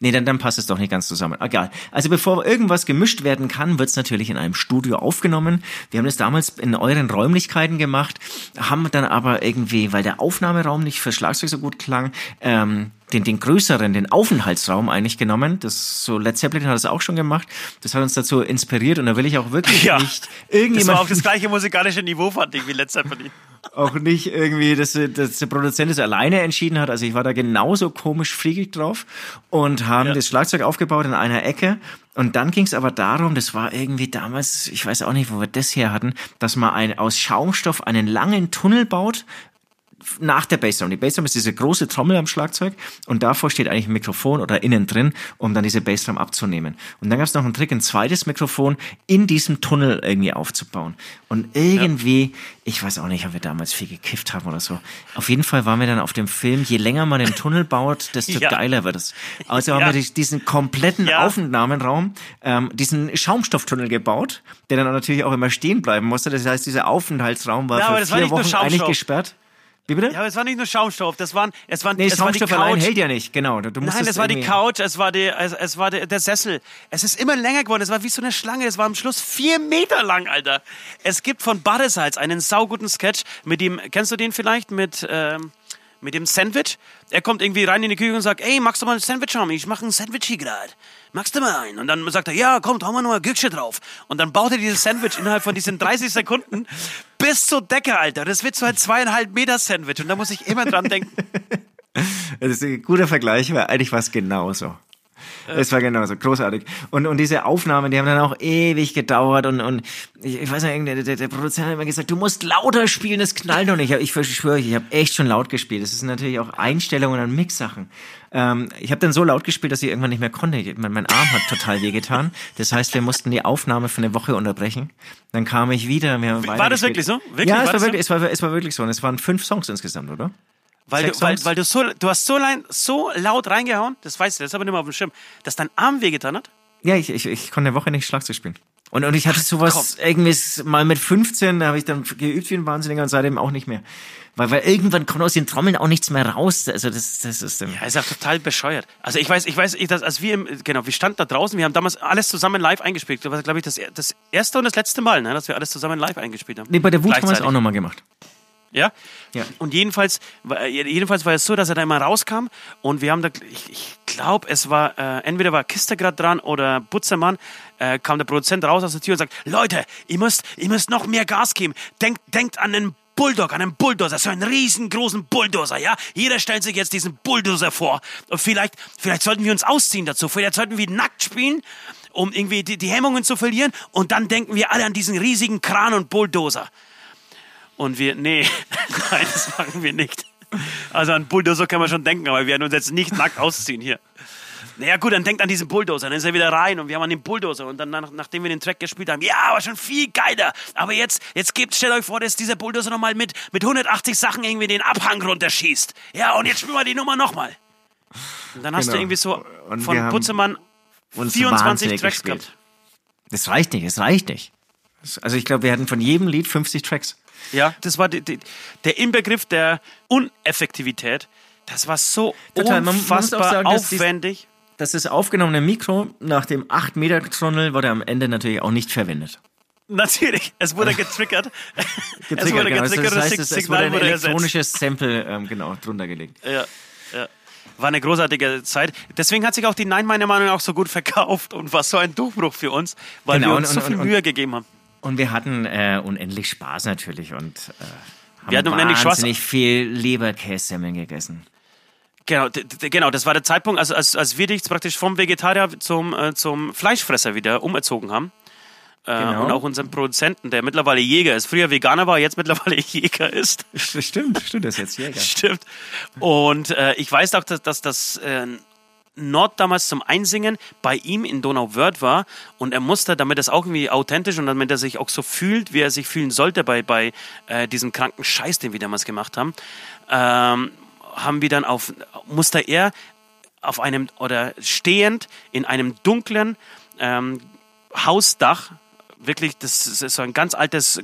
Nee, dann, dann passt es doch nicht ganz zusammen. Egal. Also bevor irgendwas gemischt werden kann, wird's natürlich in einem Studio aufgenommen. Wir haben das damals in euren Räumlichkeiten gemacht, haben dann aber irgendwie, weil der Aufnahmeraum nicht für Schlagzeug so gut klang, ähm, den, den größeren, den Aufenthaltsraum eigentlich genommen. Das so Led Zeppelin hat das auch schon gemacht. Das hat uns dazu inspiriert und da will ich auch wirklich Ja, nicht das war irgendjemand auch das gleiche musikalische Niveau, fand ich, wie von Ihnen. auch nicht irgendwie, dass, dass der Produzent es alleine entschieden hat. Also ich war da genauso komisch friegig drauf und haben Ja. das Schlagzeug aufgebaut in einer Ecke. Und dann ging es aber darum, das war irgendwie damals, ich weiß auch nicht, wo wir das her hatten, dass man ein, aus Schaumstoff einen langen Tunnel baut nach der Bassdrum. Die Bassdrum ist diese große Trommel am Schlagzeug und davor steht eigentlich ein Mikrofon oder innen drin, um dann diese Bassdrum abzunehmen. Und dann gab es noch einen Trick, ein zweites Mikrofon in diesem Tunnel irgendwie aufzubauen. Und irgendwie, ich weiß auch nicht, ob wir damals viel gekifft haben oder so. Auf jeden Fall waren wir dann auf dem Film, je länger man den Tunnel baut, desto Ja. geiler wird es. Also Ja. haben wir die- diesen kompletten Ja. Aufnahmenraum, ähm, diesen Schaumstofftunnel gebaut, der dann natürlich auch immer stehen bleiben musste. Das heißt, dieser Aufenthaltsraum war Ja, für war vier nur Wochen eigentlich gesperrt. Wie bitte? Ja, aber es war nicht nur Schaumstoff, das waren, es waren, Nee, es war die Schaumstoff allein Couch. hält ja nicht, genau. Du, du musst Nein, es war die Couch, es war, die, es, es war der, der Sessel. Es ist immer länger geworden. Es war wie so eine Schlange. Es war am Schluss vier Meter lang, Alter. Es gibt von Badesalz einen sauguten Sketch mit dem, kennst du den vielleicht? Mit, ähm, mit dem Sandwich. Er kommt irgendwie rein in die Küche und sagt, ey, magst du mal ein Sandwich haben? Ich mache ein Sandwich hier gerade. Magst du mal einen? Und dann sagt er, ja, komm, hau mal ein Gürkchen drauf. Und dann baut er dieses Sandwich innerhalb von diesen 30 Sekunden bis zur Decke, Alter. Das wird so ein zweieinhalb Meter Sandwich. Und da muss ich immer dran denken. Das ist ein guter Vergleich, weil eigentlich war es genauso. Es war genauso, großartig. Und, und diese Aufnahmen, die haben dann auch ewig gedauert und, und ich, ich weiß nicht, der, der, der Produzent hat immer gesagt, du musst lauter spielen, das knallt doch nicht. Ich, ich schwöre, ich habe echt schon laut gespielt. Das ist natürlich auch Einstellungen an Mixsachen. Ähm, ich habe dann so laut gespielt, dass ich irgendwann nicht mehr konnte. Ich- Mein, mein Arm hat total wehgetan. Das heißt, wir mussten die Aufnahme für eine Woche unterbrechen. Dann kam ich wieder. Wir War das wirklich so? Wirklich? Ja, es war, das so? wirklich, es, war, es war wirklich so. Und es waren fünf Songs insgesamt, oder? Weil Sechs du, weil, weil du so, du hast so, lein, so laut reingehauen, das weißt du, das ist aber nicht mehr auf dem Schirm, dass dein Arm wehgetan hat. Ja, ich, ich, ich konnte eine Woche nicht Schlagzeug spielen. Und, und ich hatte sowas irgendwie s- mal mit 15, da habe ich dann geübt wie ein Wahnsinniger und seitdem auch nicht mehr. Weil, weil irgendwann kommt aus den Trommeln auch nichts mehr raus. Also das, das ist dann. Ja, ist auch total bescheuert. Also ich weiß, ich weiß, ich, dass, als wir, im, genau, wir standen da draußen, wir haben damals alles zusammen live eingespielt. Das war, glaube ich, das, das erste und das letzte Mal, ne, dass wir alles zusammen live eingespielt haben. Nee, bei der Wut haben wir es auch nochmal gemacht. Ja? Ja. Und jedenfalls, war- jedenfalls war es so, dass er da immer rauskam und wir haben da, ich, ich glaube, es war, äh, entweder war Kiste gerade dran oder Butzermann, äh, kam der Produzent raus aus der Tür und sagt, Leute, ihr müsst, ihr müsst noch mehr Gas geben. Denkt, denkt an den Bulldog, an einen Bulldozer, so einen riesengroßen Bulldozer, ja? Jeder stellt sich jetzt diesen Bulldozer vor. Und vielleicht, vielleicht sollten wir uns ausziehen dazu. Vielleicht sollten wir nackt spielen, um irgendwie die, die Hemmungen zu verlieren. Und dann denken wir alle an diesen riesigen Kran und Bulldozer. Und wir, nee, nein, das machen wir nicht. Also an Bulldozer kann man schon denken, aber wir werden uns jetzt nicht nackt ausziehen hier. Naja gut, dann denkt an diesen Bulldozer, dann ist er wieder rein und wir haben an den Bulldozer und dann, nach, nachdem wir den Track gespielt haben, ja, aber schon viel geiler. Aber jetzt, jetzt gebt, stellt euch vor, dass dieser Bulldozer nochmal mit, mit 180 Sachen irgendwie den Abhang runterschießt. Ja, und jetzt spielen wir die Nummer nochmal. Und dann hast Genau. du irgendwie so Und von uns 24 wahnsinnig Tracks gespielt. gehabt. Das reicht nicht, das reicht nicht. Also ich glaube, wir hatten von jedem Lied 50 Tracks. Ja, das war die, die, der Inbegriff der Uneffektivität. Das war so Total, man unfassbar sagen, aufwendig. das aufgenommene Mikro nach dem 8 Meter Tunnel wurde am Ende natürlich auch nicht verwendet. Natürlich, es wurde getriggert. es Getriggert, wurde genau. getriggert, das heißt, es, es wurde ein elektronisches Sample ähm, genau drunter gelegt. Ja, ja. War eine großartige Zeit. Deswegen hat sich auch die Nein meiner Meinung nach auch so gut verkauft und war so ein Durchbruch für uns, weil Genau, wir uns und- so und- viel und- Mühe gegeben haben. Und wir hatten äh, unendlich Spaß natürlich und äh, haben Wir hatten unendlich Spaß. wahnsinnig viel Leberkässemmeln gegessen. Genau, genau, das war der Zeitpunkt, als, als, als wir dich praktisch vom Vegetarier zum, äh, zum Fleischfresser wieder umerzogen haben. Äh, Genau. Und auch unseren Produzenten, der mittlerweile Jäger ist. Früher Veganer war, jetzt mittlerweile Jäger ist. Stimmt, stimmt das jetzt Jäger. Stimmt. Und äh, ich weiß auch, dass, dass das äh, Nord damals zum Einsingen bei ihm in Donauwörth war und er musste, damit es auch irgendwie authentisch und damit er sich auch so fühlt, wie er sich fühlen sollte bei, bei äh, diesem kranken Scheiß, den wir damals gemacht haben, ähm, haben wir dann auf, musste er auf einem oder stehend in einem dunklen ähm, Hausdach, wirklich, das ist so ein ganz altes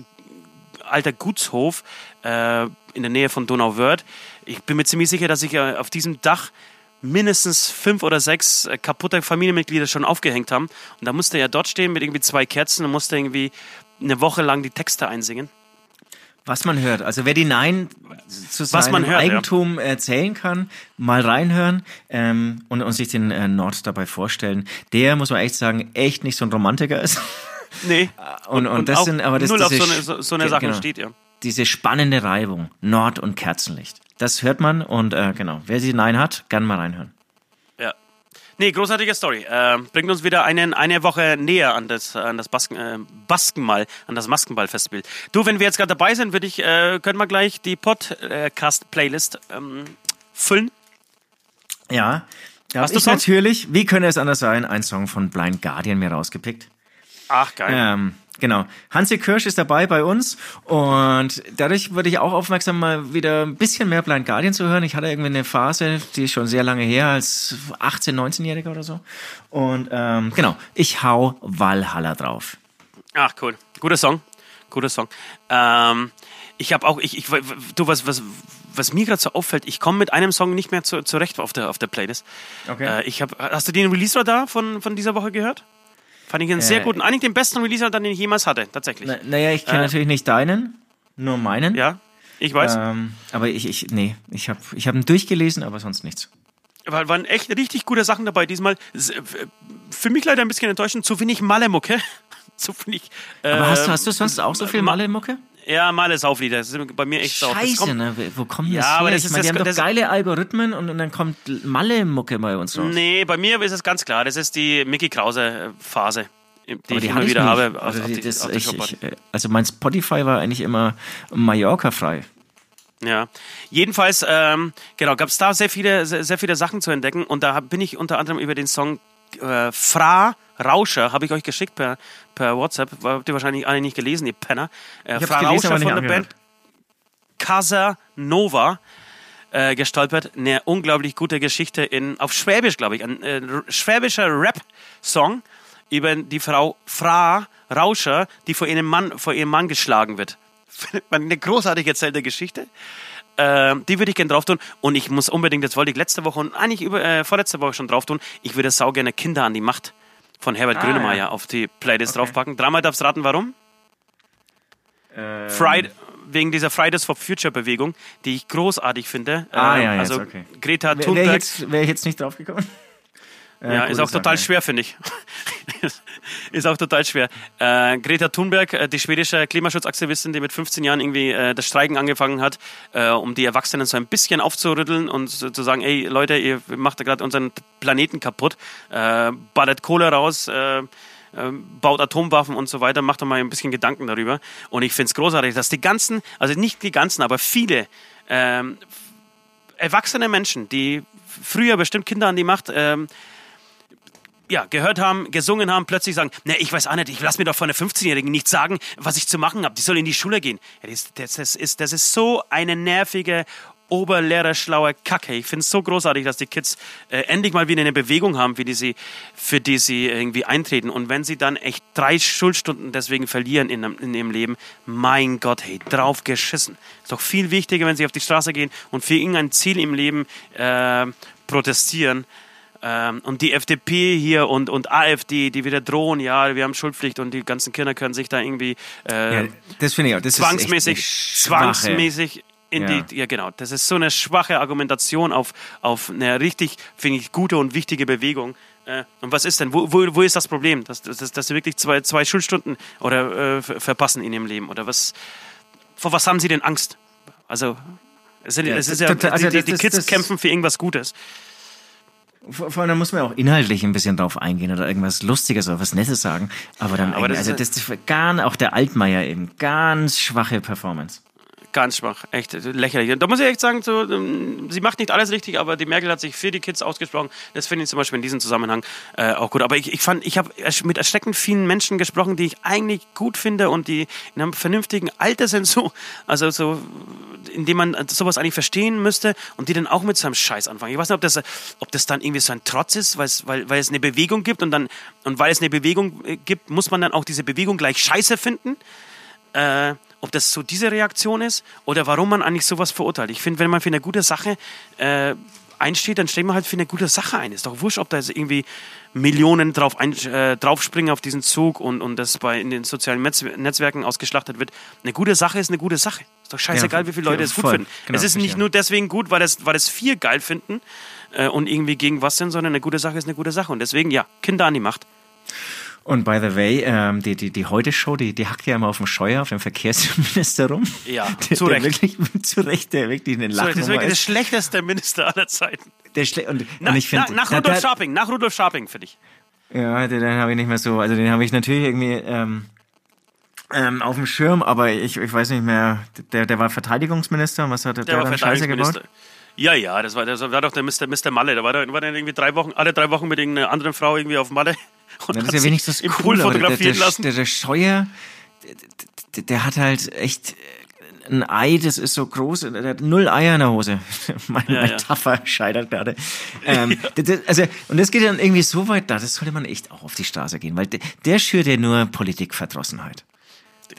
alter Gutshof äh, in der Nähe von Donauwörth. Ich bin mir ziemlich sicher, dass ich äh, auf diesem Dach mindestens fünf oder sechs äh, kaputte Familienmitglieder schon aufgehängt haben. Und da musste er dort stehen mit irgendwie zwei Kerzen und musste irgendwie eine Woche lang die Texte einsingen. Was man hört. Also wer die Nein zu Was seinem man hört, Eigentum erzählen kann, mal reinhören ähm, und, und sich den äh, Nord dabei vorstellen, der, muss man echt sagen, echt nicht so ein Romantiker ist. Nee. Und, und, das auch sind aber das null auf so eine, so, so eine Ge- Sache genau. steht, ja. Diese spannende Reibung, Nord und Kerzenlicht. Das hört man und äh, genau, wer sie Nein hat, gern mal reinhören. Ja. Nee, großartige Story. Äh, bringt uns wieder einen, eine Woche näher an das, an das Basken, äh, Baskenball, an das Maskenball-Festival. Du, wenn wir jetzt gerade dabei sind, würde ich, äh, können wir gleich die Podcast-Playlist ähm, füllen. Ja, da Hast du natürlich, wie könnte es anders sein, einen Song von Blind Guardian mir rausgepickt. Ach, geil. Ähm, genau. Hansi Kirsch ist dabei bei uns und dadurch wurde ich auch aufmerksam, mal wieder ein bisschen mehr Blind Guardian zu hören. Ich hatte irgendwie eine Phase, die ist schon sehr lange her, als 18-, 19-Jähriger oder so. Und ähm, genau, ich hau Valhalla drauf. Ach, cool. Guter Song. Guter Song. Ähm, ich habe auch, ich, ich, du, was, was, was mir gerade so auffällt, ich komme mit einem Song nicht mehr zu, zurecht auf der, auf der Playlist. Okay. Äh, ich hab, hast du den Release-Radar von, von dieser Woche gehört? Fand ich einen sehr Äh, guten, eigentlich den besten Release-Radar, den ich jemals hatte, tatsächlich. Na, naja, ich kenne Äh, natürlich nicht deinen, nur meinen. Ja, ich weiß. Ähm, aber ich, ich, nee, ich habe ich hab ihn durchgelesen, aber sonst nichts. War, waren echt richtig gute Sachen dabei diesmal. Äh, Für mich leider ein bisschen enttäuschend. Zu wenig Malle-Mucke. Zu wenig. Aber hast, ähm, du- hast du sonst auch so viel Ma- Malle-Mucke? Ja, Malle-Sauflieder. Das ist bei mir echt Scheiße, kommt- ne? Wo kommen Ja, das her? aber das ich ist meine, die das- haben doch das- geile Algorithmen und, und dann kommt Malle-Mucke bei uns raus. Nee, bei mir ist es ganz klar. Das ist die Mickey Krause-Phase, die Aber ich die immer wieder nicht. habe. Auf, Also, auf die, die, das, auf der ich, Showparty. ich, äh, also mein Spotify war eigentlich immer Mallorca-frei. Ja, jedenfalls, ähm, genau, gab es da sehr viele, sehr, sehr viele Sachen zu entdecken und da bin ich unter anderem über den Song äh, Fra Rauscher, habe ich euch geschickt per, per WhatsApp, habt ihr wahrscheinlich alle nicht gelesen, ihr Penner. Äh, hab's Fra gelesen, aber Rauscher nicht von der angehört. Band Casanova äh, gestolpert. Eine unglaublich gute Geschichte in, auf Schwäbisch, glaube ich, ein äh, schwäbischer Rap-Song über die Frau Fra Rauscher, die vor ihrem Mann, vor ihrem Mann geschlagen wird. Eine großartig erzählte Geschichte. Ähm, die würde ich gerne drauf tun. Und ich muss unbedingt, das wollte ich letzte Woche und eigentlich über, äh, vorletzte Woche schon drauf tun, ich würde sau gerne Kinder an die Macht von Herbert Ah, Grönemeyer ja. auf die Playlist Okay. draufpacken. Dreimal darfst du raten, warum? Ähm, Friday, wegen dieser Fridays for Future Bewegung, die ich großartig finde. Ah, Ähm, ja, jetzt, also okay. Greta Wäre wär ich, Thunberg. jetzt- wär ich jetzt nicht drauf gekommen? Ja, ist auch total schwer, finde ich. ist auch total schwer. Äh, Greta Thunberg, äh, die schwedische Klimaschutzaktivistin, die mit 15 Jahren irgendwie äh, das Streiken angefangen hat, äh, um die Erwachsenen so ein bisschen aufzurütteln und so, zu sagen, ey Leute, ihr macht da gerade unseren Planeten kaputt, äh, ballert Kohle raus, äh, baut Atomwaffen und so weiter, macht doch mal ein bisschen Gedanken darüber. Und ich finde es großartig, dass die ganzen, also nicht die ganzen, aber viele ähm, erwachsene Menschen, die früher bestimmt Kinder an die Macht ähm, ja, gehört haben, gesungen haben, plötzlich sagen, ne, ich weiß auch nicht, ich lass mir doch von einer 15-Jährigen nicht sagen, was ich zu machen habe. Die soll in die Schule gehen. Ja, das, das, das, ist, das ist so eine nervige, oberlehrerschlaue Kacke. Ich finde es so großartig, dass die Kids äh, endlich mal wieder eine Bewegung haben, für die, sie, für die sie irgendwie eintreten. Und wenn sie dann echt drei Schulstunden deswegen verlieren in, in ihrem Leben, mein Gott, hey, drauf geschissen. Ist doch viel wichtiger, wenn sie auf die Straße gehen und für irgendein Ziel im Leben äh, protestieren. Ähm, und die FDP hier und, und AfD, die wieder drohen, ja, wir haben Schulpflicht und die ganzen Kinder können sich da irgendwie äh, Ja, das finde ich auch. Das zwangsmäßig, ist zwangsmäßig in Ja. die, ja genau, das ist so eine schwache Argumentation auf, auf eine richtig, finde ich, gute und wichtige Bewegung. Äh, und was ist denn, wo, wo, wo ist das Problem, dass, dass, dass sie wirklich zwei, zwei Schulstunden oder äh, ver- verpassen in ihrem Leben oder was, vor was haben sie denn Angst? Also, es, sind, Ja, es ist ja, total- also die, das- die das- Kids das- kämpfen für irgendwas Gutes. Vor vor allem, da muss man auch inhaltlich ein bisschen drauf eingehen oder irgendwas Lustiges oder was Nettes sagen. Aber dann, aber das also ist- das, das gar, auch der Altmaier eben, ganz schwache Performance. Ganz schwach, echt lächerlich. Und da muss ich echt sagen, so, ähm, sie macht nicht alles richtig, aber die Merkel hat sich für die Kids ausgesprochen. Das finde ich zum Beispiel in diesem Zusammenhang äh, auch gut. Aber ich, ich fand, ich habe mit erschreckend vielen Menschen gesprochen, die ich eigentlich gut finde und die in einem vernünftigen Alter sind, so, also so, in dem man sowas eigentlich verstehen müsste und die dann auch mit so einem Scheiß anfangen. Ich weiß nicht, ob das, ob das dann irgendwie so ein Trotz ist, weil weil, weil es eine Bewegung gibt und dann, und weil es eine Bewegung äh, gibt, muss man dann auch diese Bewegung gleich scheiße finden äh, ob das so diese Reaktion ist oder warum man eigentlich sowas verurteilt. Ich finde, wenn man für eine gute Sache äh, einsteht, dann steht man halt für eine gute Sache ein. Ist doch wurscht, ob da jetzt irgendwie Millionen drauf ein, äh, draufspringen auf diesen Zug und, und das bei in den sozialen Netz, Netzwerken ausgeschlachtet wird. Eine gute Sache ist eine gute Sache. Ist doch scheißegal, Ja, wie viele Leute ja, es gut voll. finden. Genau, es ist nicht nur deswegen gut, weil es, weil es vier geil finden äh, und irgendwie gegen was sind, sondern eine gute Sache ist eine gute Sache. Und deswegen, ja, Kinder an die Macht. Und by the way, ähm, die, die, die Heute-Show, die, die hackt ja immer auf dem Scheuer, auf dem Verkehrsminister rum. Ja, der, zu der Recht. Wirklich, zu Recht, der wirklich eine das ist Lachnummer wirklich der schlechteste Minister aller Zeiten. Der Schle und, Na, und ich finde, na, nach da- Rudolf da- Scharping, nach Rudolf Scharping, finde ich. Ja, den, den habe ich nicht mehr so, also den habe ich natürlich irgendwie ähm, ähm, auf dem Schirm, aber ich, ich weiß nicht mehr, der, der war Verteidigungsminister und was hat der, Der war dann Scheiße gebaut? Ja, ja, das war, das war doch der Mr. Mr. Malle. Da war der, war der irgendwie drei Wochen, alle drei Wochen mit irgendeiner anderen Frau irgendwie auf Malle. Und Ja, das ist ja wenigstens im Pool der, der, fotografieren der, lassen. der, der Scheuer, der, der, der hat halt echt ein Ei, das ist so groß, der hat null Eier in der Hose. Meine Ja, ja. Metapher scheitert gerade. Ähm, das- das- also, und das geht dann irgendwie so weit da, das sollte man echt auch auf die Straße gehen, weil der, der schürt ja nur Politikverdrossenheit.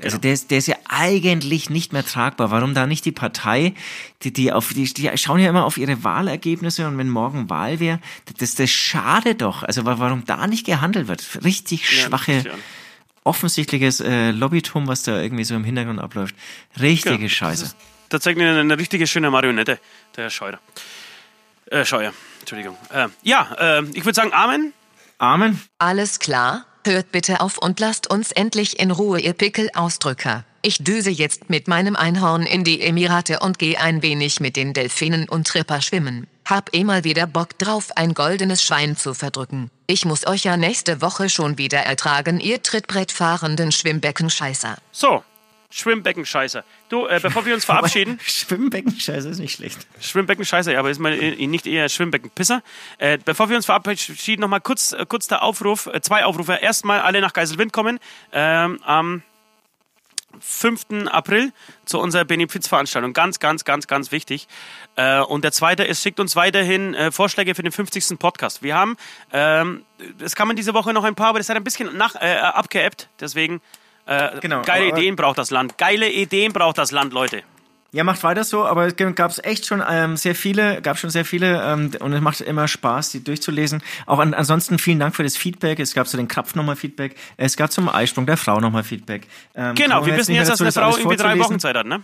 Also der ist, der ist ja eigentlich nicht mehr tragbar. Warum da nicht die Partei, die, die auf die, die schauen ja immer auf ihre Wahlergebnisse und wenn morgen Wahl wäre, das, das schade doch. Also wa- warum da nicht gehandelt wird? Richtig schwache, ja. offensichtliches äh, Lobbytum, was da irgendwie so im Hintergrund abläuft. Richtige Ja, Scheiße. das ist Tatsächlich eine, eine richtige schöne Marionette, der Herr Scheuer. Äh, Scheuer, Entschuldigung. Äh, ja, äh, ich würde sagen Amen. Amen. Alles klar? Hört bitte auf und lasst uns endlich in Ruhe, ihr Pickelausdrücker. Ich düse jetzt mit meinem Einhorn in die Emirate und gehe ein wenig mit den Delfinen und Tripper schwimmen. Hab eh mal wieder Bock drauf, ein goldenes Schwein zu verdrücken. Ich muss euch ja nächste Woche schon wieder ertragen, ihr Trittbrettfahrenden Schwimmbeckenscheißer. So, Schwimmbeckenscheißer. Du, äh, bevor wir uns verabschieden, Schwimmbecken, Scheiße, ist nicht schlecht. Schwimmbeckenscheißer, ja, aber ist mal äh, nicht eher Schwimmbeckenpisser. Äh, bevor wir uns verabschieden, nochmal kurz, äh, kurz der Aufruf, äh, zwei Aufrufe. Erstmal alle nach Geiselwind kommen. Ähm, am 5. April zu unserer Benefizveranstaltung. Ganz, ganz, ganz, ganz wichtig. Äh, und der zweite ist, schickt uns weiterhin äh, Vorschläge für den 50. Podcast. Wir haben, ähm, das kann man diese Woche noch ein paar, aber das hat ein bisschen nach, äh, abgeebbt. Deswegen, äh, Genau, geile aber- Ideen braucht das Land. Geile Ideen braucht das Land, Leute. Ja, macht weiter so, aber es gab es echt schon ähm, sehr viele, gab schon sehr viele ähm, und es macht immer Spaß, die durchzulesen. Auch an, ansonsten vielen Dank für das Feedback. Es gab zu den Krapfen nochmal Feedback. Es gab zum Eisprung der Frau nochmal Feedback. Ähm, Genau, wir wissen jetzt, mehr dass eine Frau irgendwie drei. Wochen Zeit hat, ne?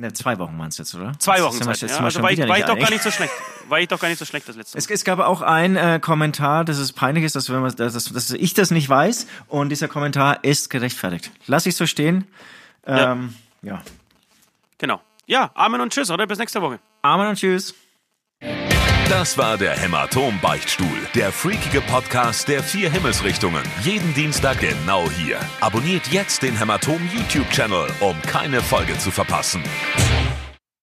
Ne, zwei Wochen meinst du jetzt, oder? Zwei Wochen Zeit. jetzt Ja, also war, ich, war ich doch gar nicht so schlecht. War ich doch gar nicht so schlecht das letzte Mal. Es, es gab auch einen äh, Kommentar, dass es peinlich ist, dass, wenn man, dass, dass ich das nicht weiß und dieser Kommentar ist gerechtfertigt. Lass ich so stehen. Ähm, ja. Genau. Ja, Amen und Tschüss, oder? Bis nächste Woche. Amen und tschüss. Das war der Hämatom-Beichtstuhl, der freakige Podcast der vier Himmelsrichtungen. Jeden Dienstag genau hier. Abonniert jetzt den Hämatom YouTube-Channel, um keine Folge zu verpassen.